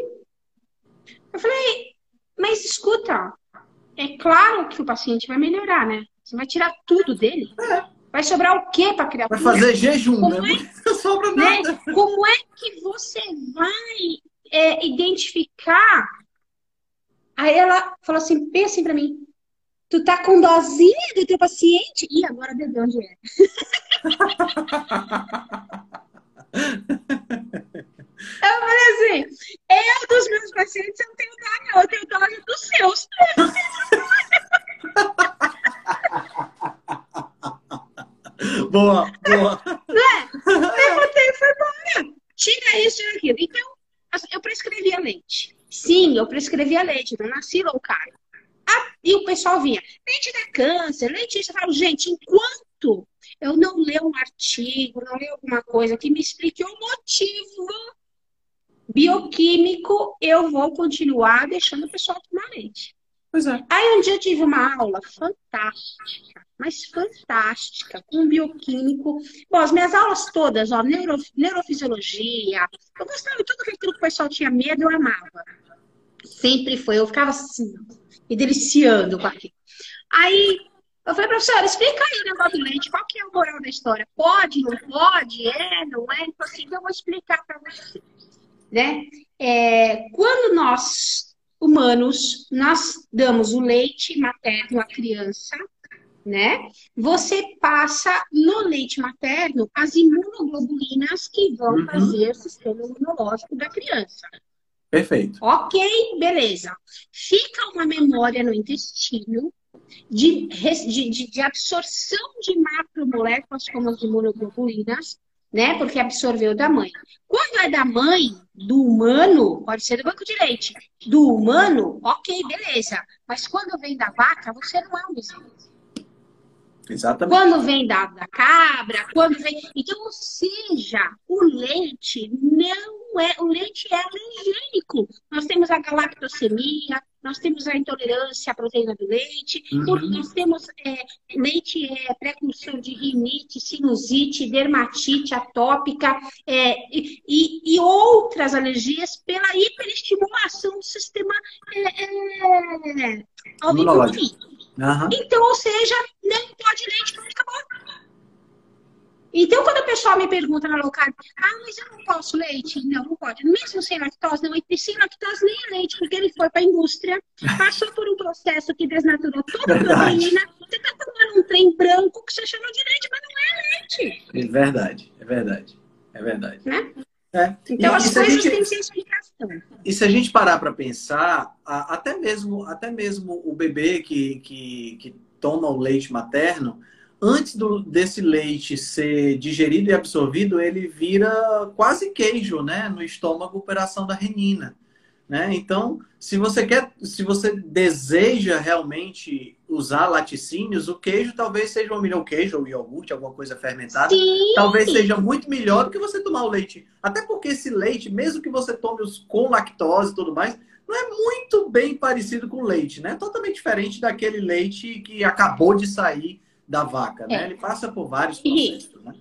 Eu falei, mas escuta, é claro que o paciente vai melhorar, né? Você vai tirar tudo dele. É. Vai sobrar o quê para criar Vai fazer jejum, Como né? é- Não (laughs) sobra né? nada. Como é que você vai é, identificar? Aí ela falou assim, pensa assim pra mim, tu tá com dosinha do teu paciente? E agora bebê onde é? (laughs) Eu falei assim, eu dos meus pacientes eu não tenho dó não, eu tenho dose dos seus. (laughs) Boa, boa. Levantei e foi embora. Tira isso, tira aquilo. Então, assim, eu prescrevia leite. Sim, eu prescrevia leite, não nasci low carb. Ah, e o pessoal vinha, leite dá câncer, leite isso. Eu falo, gente, enquanto eu não ler um artigo, não ler alguma coisa que me explique o motivo bioquímico, eu vou continuar deixando o pessoal tomar leite. Pois é. Aí um dia eu tive uma aula fantástica, mas fantástica, com um bioquímico. Bom, as minhas aulas todas, ó, neuro, neurofisiologia, eu gostava de tudo aquilo que o pessoal tinha medo, eu amava. Sempre foi, eu ficava assim, me deliciando com aquilo. Aí eu falei, professora, explica aí o negócio do leite, qual que é o moral da história? Pode, não pode, é, não é? Então, assim, eu vou explicar para você. Né? É, quando nós humanos, nós damos o leite materno à criança, né? Você passa no leite materno as imunoglobulinas que vão Uhum. fazer o sistema imunológico da criança. Perfeito. Ok, beleza. Fica uma memória no intestino de, de- de absorção de macromoléculas como as imunoglobulinas, né? Porque absorveu da mãe. Quando é da mãe, do humano, pode ser do banco de leite. Do humano, ok, beleza. Mas quando vem da vaca, você não é um bezerro. Exatamente. Quando vem da, da cabra, quando vem. Então, ou seja, o leite não é. O leite é alergênico. Nós temos a galactosemia, nós temos a intolerância à proteína do leite, Uhum. porque nós temos. é, leite é precursor de rinite, sinusite, dermatite atópica é, e, e- outras alergias pela hiperestimulação do sistema é, é. Aham. Então, ou seja, não pode leite, acabou. Então, quando o pessoal me pergunta na low carb, ah, mas eu não posso leite? Não, não pode. Mesmo sem lactose, não. E sem lactose nem é leite, porque ele foi para a indústria, passou por um processo que desnaturou toda a proteína. Você está tomando um trem branco que você chama de leite, mas não é leite. É verdade, é verdade. É verdade. Né? É. Então, E- as coisas gente- têm que explicação. E se a gente parar para pensar, até mesmo, até mesmo o bebê que, que, que toma o leite materno, antes do, desse leite ser digerido e absorvido, ele vira quase queijo, né? No estômago por ação da renina. Né? Então, se você quer, se você deseja realmente usar laticínios, o queijo talvez seja o melhor o queijo ou iogurte, alguma coisa fermentada Sim, talvez seja muito melhor do que você tomar o leite. Até porque esse leite, mesmo que você tome os com lactose e tudo mais, não é muito bem parecido com leite, né? Totalmente diferente daquele leite que acabou de sair da vaca, né? É. Ele passa por vários E- processos, né?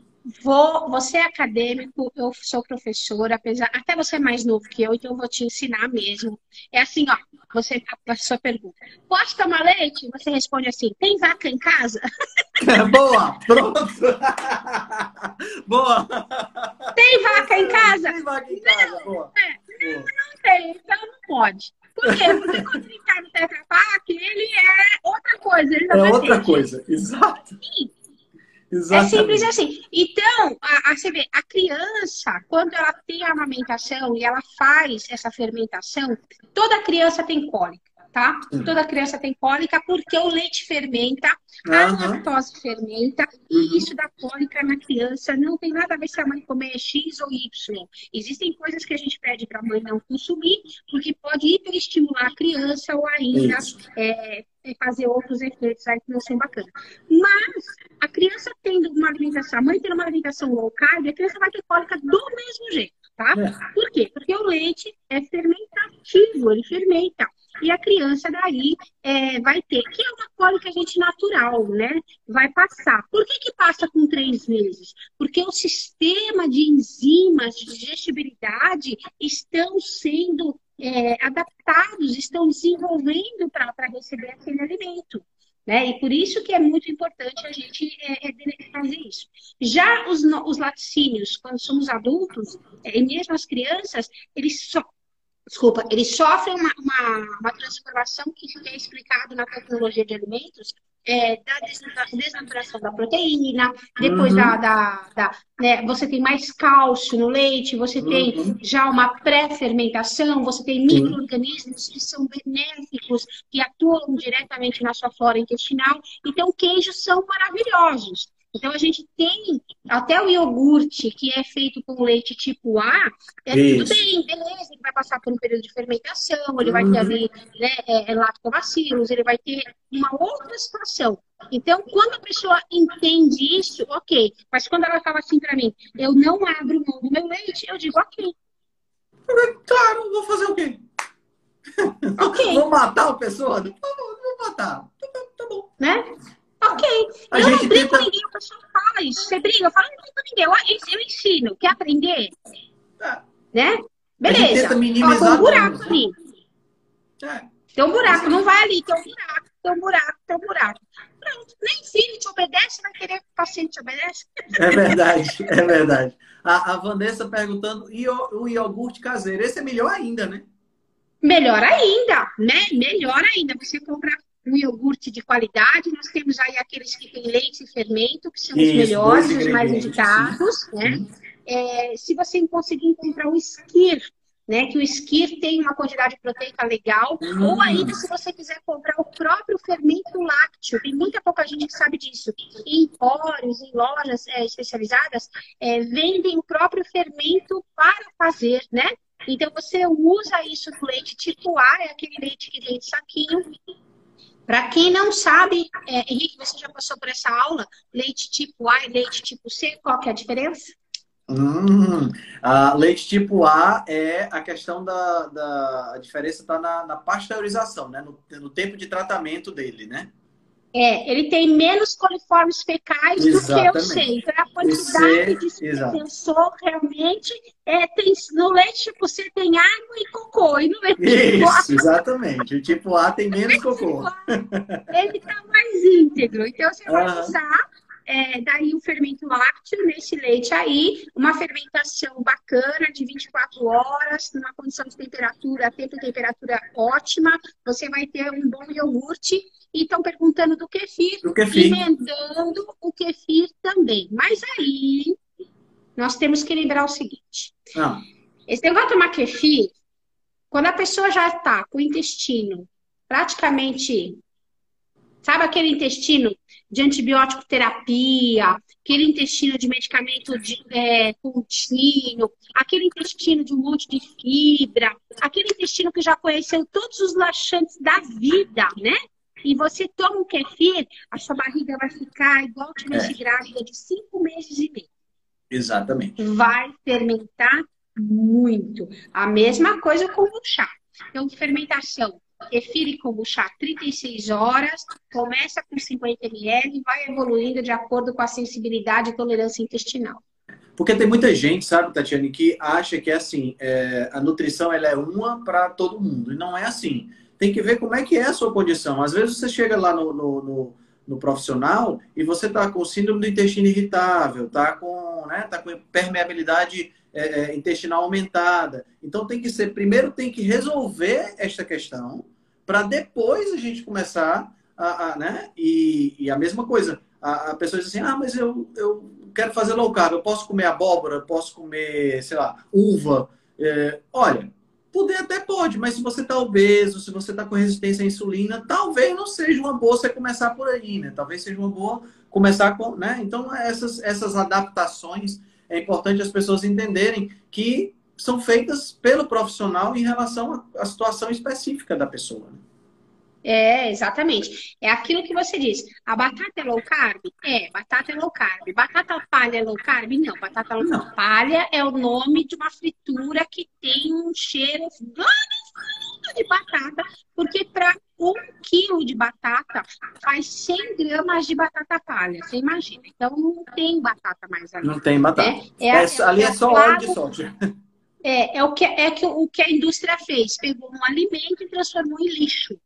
Vou, você é acadêmico, eu sou professora, apesar, até você é mais novo que eu, então eu vou te ensinar mesmo. É assim, ó, você, a, a sua pergunta. Posso tomar leite? Você responde assim, tem vaca em casa? (laughs) Boa! Pronto! (laughs) Boa! Tem vaca em casa? Tem vaca em casa, boa. É, Boa. não tem, então não pode. Por quê? Porque quando ele tá no Tetra Pak, ele é outra coisa. É outra coisa, exato. É Exatamente. simples assim. Então, a, a, você vê, a criança, quando ela tem a amamentação e ela faz essa fermentação, toda criança tem cólica, tá? Sim. Toda criança tem cólica porque o leite fermenta, a Aham. lactose fermenta, Uhum. e isso dá cólica na criança. Não tem nada a ver se a mãe comer X ou Y. Existem coisas que a gente pede para a mãe não consumir, porque pode hiperestimular a criança ou ainda é, é fazer outros efeitos aí que não são bacanas. Mas a criança tendo uma alimentação, a mãe tendo uma alimentação low carb, a criança vai ter cólica do mesmo jeito, tá? É. Por quê? Porque o leite é fermentativo, ele fermenta. e a criança daí é, vai ter, que é uma cólica, gente, natural, né? Vai passar. Por que que passa com três meses? Porque o sistema de enzimas de digestibilidade estão sendo é, adaptados, estão desenvolvendo para receber aquele alimento. Né? E por isso que é muito importante a gente é, é, fazer isso. Já os, os laticínios, quando somos adultos, é, e mesmo as crianças, eles só desculpa, eles sofrem uma, uma, uma transformação que é explicado na tecnologia de alimentos, é, da desnaturação da proteína, depois uhum. da, da, da né, você tem mais cálcio no leite, você tem uhum. já uma pré-fermentação, você tem micro-organismos que são benéficos, que atuam diretamente na sua flora intestinal. Então, queijos são maravilhosos. Então, a gente tem até o iogurte, que é feito com leite tipo A, é Isso. tudo bem, beleza, ele vai passar por um período de fermentação, ele vai ter uhum. ali né, é, é, lactobacilos, ele vai ter uma outra situação. Então, quando a pessoa entende isso, ok. Mas quando ela fala assim para mim, eu não abro mão do meu leite, eu digo, ok. Claro, vou fazer o quê? Ok. (laughs) vou matar a pessoa? Não vou matar. Tá, tá bom. Né? Ok. A eu não brigo tenta... com ninguém, o pessoal fala isso. Você briga, eu falo, não brigo com ninguém. Eu, eu ensino. Quer aprender? É. Né? Beleza. Ó, tem um buraco né? ali. É. Tem um buraco, não vai ali, tem um buraco, tem um buraco, tem um buraco. Pronto, nem filho te obedece, vai querer que o paciente te obedece. É verdade, (laughs) é verdade. A, a Vanessa perguntando, e o, o iogurte caseiro? Esse é melhor ainda, né? Melhor ainda, né? Melhor ainda. Você comprar um iogurte de qualidade. Nós temos aí aqueles que têm leite e fermento, que são Isso, os melhores, os mais indicados. Né? É, se você conseguir encontrar o esquir, né, que o esquir tem uma quantidade proteica legal, uhum. ou ainda se você quiser comprar o próprio fermento lácteo, tem muita pouca gente que sabe disso. Em empórios, em lojas é, especializadas, é, vendem o próprio fermento para fazer, né? Então você usa isso no leite tipo A, é aquele leite que vem de saquinho, para quem não sabe, é, Henrique, você já passou por essa aula? Leite tipo A e leite tipo C, qual que é a diferença? Hum, a leite tipo A é a questão da, da a diferença está na, na, pasteurização, né? No, no, tempo de tratamento dele, né? É, ele tem menos coliformes fecais Exatamente. do que eu sei. Então, a quantidade de suspensor realmente é, tem, no leite tipo C tem água e cocô. E no leite tipo Isso, exatamente. O tipo A tem menos cocô. Ele está mais íntegro. Então, você vai usar é, daí o fermento lácteo nesse leite aí, uma fermentação bacana de 24 horas, numa condição de temperatura, tempo e temperatura ótima, você vai ter um bom iogurte. E estão perguntando do kefir, do kefir, emendando o kefir também. Mas aí nós temos que lembrar o seguinte: ah. esse negócio de tomar kefir, quando a pessoa já está com o intestino praticamente, sabe aquele intestino de antibiótico terapia, aquele intestino de medicamento de, é, contínuo, aquele intestino de um monte de fibra, aquele intestino que já conheceu todos os laxantes da vida, né? E você toma um kefir, a sua barriga vai ficar igual tivesse é. grávida de cinco meses e meio. Exatamente. Vai fermentar muito. A mesma coisa com o chá. Então, fermentação Kefir kombucha 36 horas, começa com 50 ml e vai evoluindo de acordo com a sensibilidade e tolerância intestinal. Porque tem muita gente, sabe, Tatiane, que acha que é assim, é, a nutrição ela é uma para todo mundo. E não é assim. Tem que ver como é que é a sua condição. Às vezes você chega lá no, no, no, no profissional e você está com síndrome do intestino irritável, está com, né, tá com permeabilidade é, é, intestinal aumentada. Então tem que ser, primeiro tem que resolver esta questão para depois a gente começar a, a né? E, e, a mesma coisa, a, a, pessoa diz assim, ah, mas eu, eu quero fazer low carb, eu posso comer abóbora, posso comer, sei lá, uva. É, olha, poder até pode, mas se você está obeso, se você está com resistência à insulina, talvez não seja uma boa você começar por aí, né? Talvez seja uma boa começar com, né? Então essas, essas adaptações é importante as pessoas entenderem que são feitas pelo profissional em relação à situação específica da pessoa. Né? É, exatamente. É aquilo que você disse. A batata é low carb? É, batata é low carb. Batata palha é low carb? Não, batata não. palha é o nome de uma fritura que tem um cheiro de batata, porque para um quilo de batata faz 100 gramas de batata palha, você imagina. Então não tem batata mais ali. Não tem batata. Né? É, é, ali é, só óleo de soja. (laughs) É, é o que, é que, o que a indústria fez. Pegou um alimento e transformou em lixo.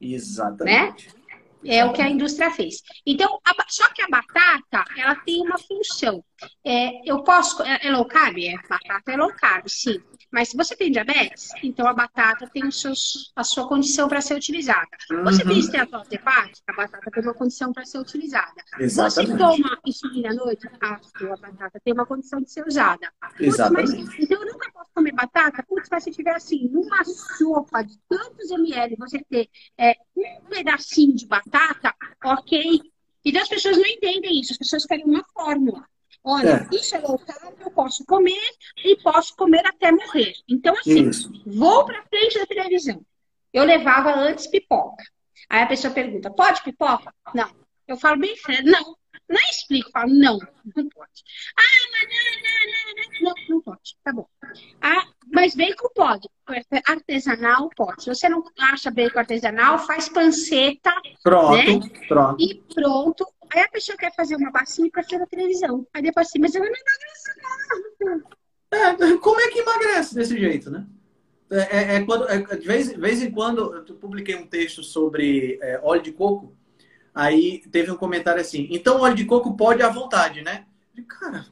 Exatamente. Né? É o que a indústria fez. Então, a, só que a batata, ela tem uma função. É, eu posso. É, é low carb? É, batata é low carb, sim. Mas se você tem diabetes, então a batata tem os seus, a sua condição para ser utilizada. Uhum. Você tem esteatose hepática, a batata tem uma condição para ser utilizada. Exatamente. Você toma insulina à noite, a sua batata tem uma condição de ser usada. Exatamente. Mas, então eu nunca posso comer batata, putz, mas se tiver assim, numa sopa de tantos ml, você ter é, um pedacinho de batata, ok. Então as pessoas não entendem isso, as pessoas querem uma fórmula. Olha, é. isso é low carb, eu posso comer e posso comer até morrer. Então, assim, isso. vou para frente da televisão. Eu levava antes pipoca. Aí a pessoa pergunta, pode pipoca? Não. Eu falo bem sério, não. Não explico, falo, não, não pode. Ah, mas não, não, não, não, não pode, tá bom. Ah, mas bacon pode. Artesanal pode. Se você não acha bacon artesanal, faz panceta. Pronto, né? pronto. E pronto. Aí a pessoa quer fazer uma bacia para fazer a televisão. Aí depois assim, mas eu não emagreço, não. É, como é que emagrece desse jeito, né? É, é, é quando, é, de vez, vez em quando, eu publiquei um texto sobre é, óleo de coco, aí teve um comentário assim, então óleo de coco pode à vontade, né? Cara,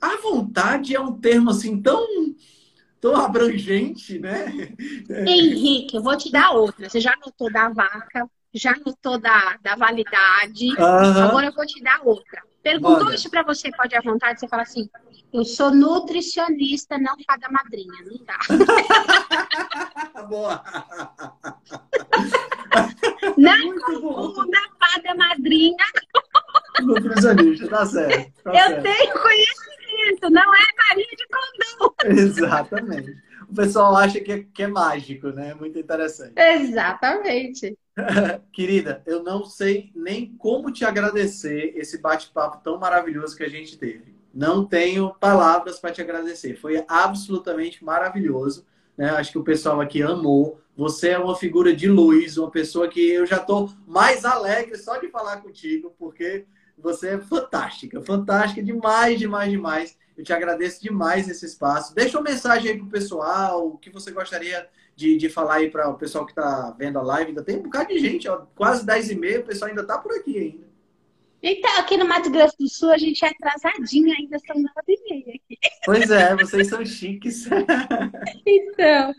à vontade é um termo assim tão, tão abrangente, né? Henrique, eu vou te dar outra. Você já notou da vaca, já notou da, da validade. Uhum. Agora eu vou te dar outra. Perguntou isso para você, pode à vontade, você fala assim: eu sou nutricionista, não fada madrinha, não dá. (laughs) Boa! não confunda fada madrinha. Nutricionista, tá certo. Tá eu certo. tenho conhecimento, não é Maria de condão. Exatamente. O pessoal acha que é, que é mágico, né? Muito interessante. Exatamente. (laughs) Querida, eu não sei nem como te agradecer esse bate-papo tão maravilhoso que a gente teve. Não tenho palavras para te agradecer. Foi absolutamente maravilhoso. Né? Acho que o pessoal aqui amou. Você é uma figura de luz, uma pessoa que eu já estou mais alegre só de falar contigo, porque você é fantástica, fantástica demais, demais, demais. Eu te agradeço demais esse espaço. Deixa uma mensagem aí pro pessoal, o que você gostaria de, de falar aí para o pessoal que está vendo a live. Ainda tem um bocado de gente, ó, quase 10 e meia, o pessoal ainda está por aqui ainda. Então, aqui no Mato Grosso do Sul, a gente é atrasadinho, ainda são 9 e meia aqui. Pois é, vocês são chiques. (laughs) então,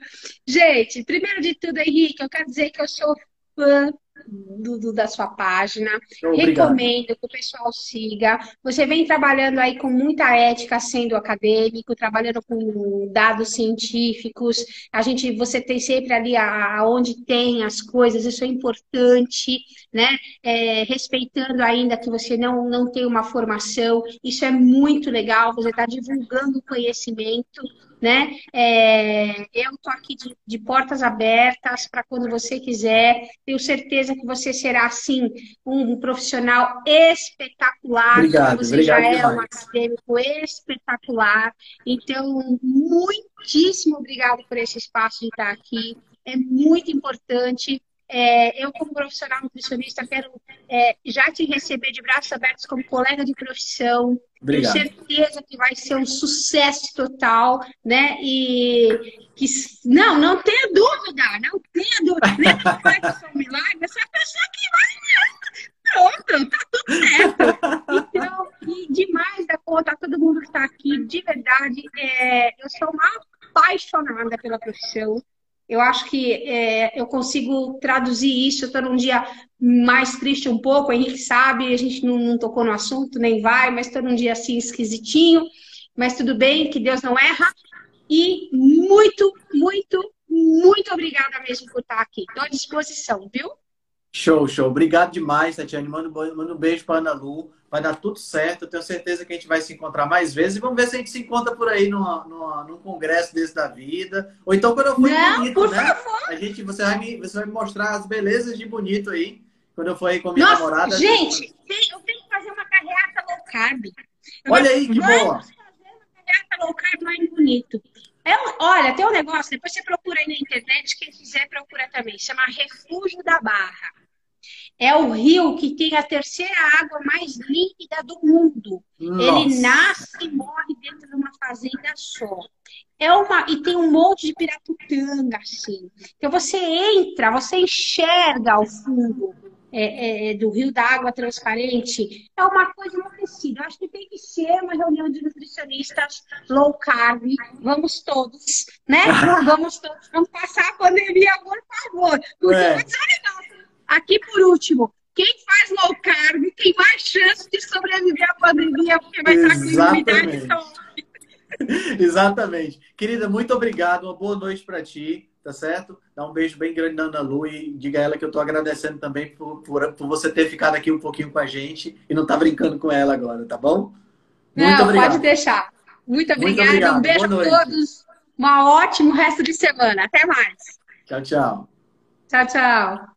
gente, primeiro de tudo, Henrique, eu quero dizer que eu sou fã do, do, da sua página. Obrigado. Recomendo que o pessoal siga. Você vem trabalhando aí com muita ética, sendo acadêmico, trabalhando com dados científicos. A gente, você tem sempre ali aonde tem as coisas, isso é importante, né? É, respeitando ainda que você não, não tem uma formação, isso é muito legal. Você está divulgando conhecimento né? É, eu estou aqui de, de, portas abertas para quando você quiser. Tenho certeza que você será, assim, um, profissional espetacular. Obrigado, você obrigado já demais. é um acadêmico espetacular. Então, muitíssimo obrigado por esse espaço de estar aqui. É muito importante. É, eu, como profissional nutricionista, quero é, já te receber de braços abertos como colega de profissão. Obrigado. Tenho certeza que vai ser um sucesso total, né? E que não, não tenha dúvida, não tenha dúvida. Nem que (laughs) vai ser um milagre, essa pessoa que vai. Pronto, tá tudo certo. Então, e demais da conta, todo mundo que está aqui, de verdade, é, eu sou uma apaixonada pela profissão. Eu acho que é, eu consigo traduzir isso. Eu estou num dia mais triste um pouco, o Henrique sabe, a gente não, não tocou no assunto, nem vai, mas estou num dia assim esquisitinho. Mas tudo bem, que Deus não erra. E muito, muito, muito obrigada mesmo por estar aqui. Estou à disposição, viu? Show, show. Obrigado demais, Tatiane. Manda, manda um beijo para Ana Lu. Vai dar tudo certo. Eu tenho certeza que a gente vai se encontrar mais vezes. E vamos ver se a gente se encontra por aí numa, numa, num congresso desse da vida. Ou então quando eu for Não, Bonito, por né? Favor. A gente, você, vai me, você vai me mostrar as belezas de Bonito aí. Quando eu for aí com a minha Nossa, namorada. Gente, eu tenho que fazer uma carreata low carb. Eu Olha aí, que boa. fazer uma carreata low carb mais bonito. É, olha, tem um negócio, depois você procura aí na internet, quem quiser procura também, chama Refúgio da Barra. É o rio que tem a terceira água mais límpida do mundo. Nossa. Ele nasce e morre dentro de uma fazenda só. É uma e tem um monte de piratutanga assim. Então você entra, você enxerga o fundo é, é, do rio da água transparente. É uma coisa enlouquecida. Acho que tem que ser uma reunião de nutricionistas low carb. Vamos todos, né? (laughs) Vamos todos, vamos passar a pandemia, por favor. Porque É. um negócio. Aqui por último, quem faz low carb tem mais chance de sobreviver à pandemia, porque vai estar com imunidade Exatamente. (laughs) Querida, muito obrigado. Uma boa noite para ti, tá certo? Dá um beijo bem grande na Ana Lu e diga a ela que eu tô agradecendo também por, por, por você ter ficado aqui um pouquinho com a gente e não tá brincando com ela agora, tá bom? Muito Não, obrigado. pode deixar. Muito obrigada. obrigado. Um beijo Boa a noite. todos. Um ótimo resto de semana. Até mais. Tchau, tchau. Tchau, tchau.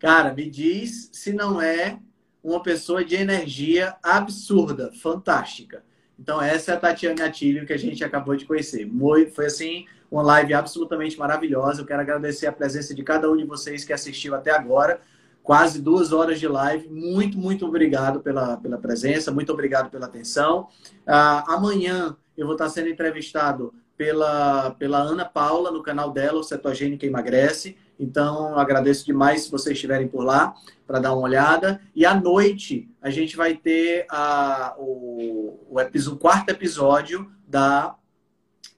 Cara, me diz se não é uma pessoa de energia absurda, fantástica. Então, essa é a Tatiana Atílio que a gente acabou de conhecer. Foi assim, uma live absolutamente maravilhosa. Eu quero agradecer a presença de cada um de vocês que assistiu até agora. Quase duas horas de live. Muito, muito obrigado pela, pela presença, muito obrigado pela atenção. Ah, amanhã eu vou estar sendo entrevistado pela, pela Ana Paula no canal dela, o Cetogênica Emagrece. Então, agradeço demais se vocês estiverem por lá para dar uma olhada. E à noite a gente vai ter a, o, o, episo- o quarto episódio da,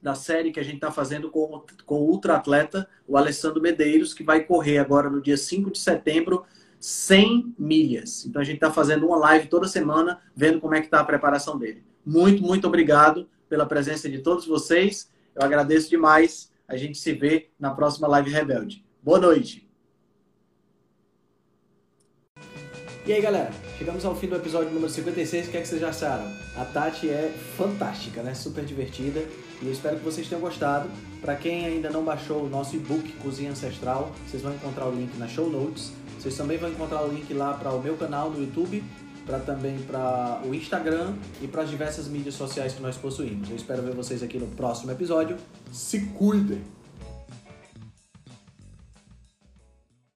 da série que a gente está fazendo com, com o ultra-atleta, o Alessandro Medeiros, que vai correr agora no dia 5 de setembro, 100 milhas. Então a gente está fazendo uma live toda semana, vendo como é que está a preparação dele. Muito, muito obrigado pela presença de todos vocês. Eu agradeço demais. A gente se vê na próxima live Rebelde. Boa noite. E aí, galera? Chegamos ao fim do episódio número 56. O que é que vocês acharam? A Tati é fantástica, né? Super divertida. E eu espero que vocês tenham gostado. Para quem ainda não baixou o nosso e-book Cozinha Ancestral, vocês vão encontrar o link na show notes. Vocês também vão encontrar o link lá para o meu canal no YouTube, para também para o Instagram e para as diversas mídias sociais que nós possuímos. Eu espero ver vocês aqui no próximo episódio. Se cuidem!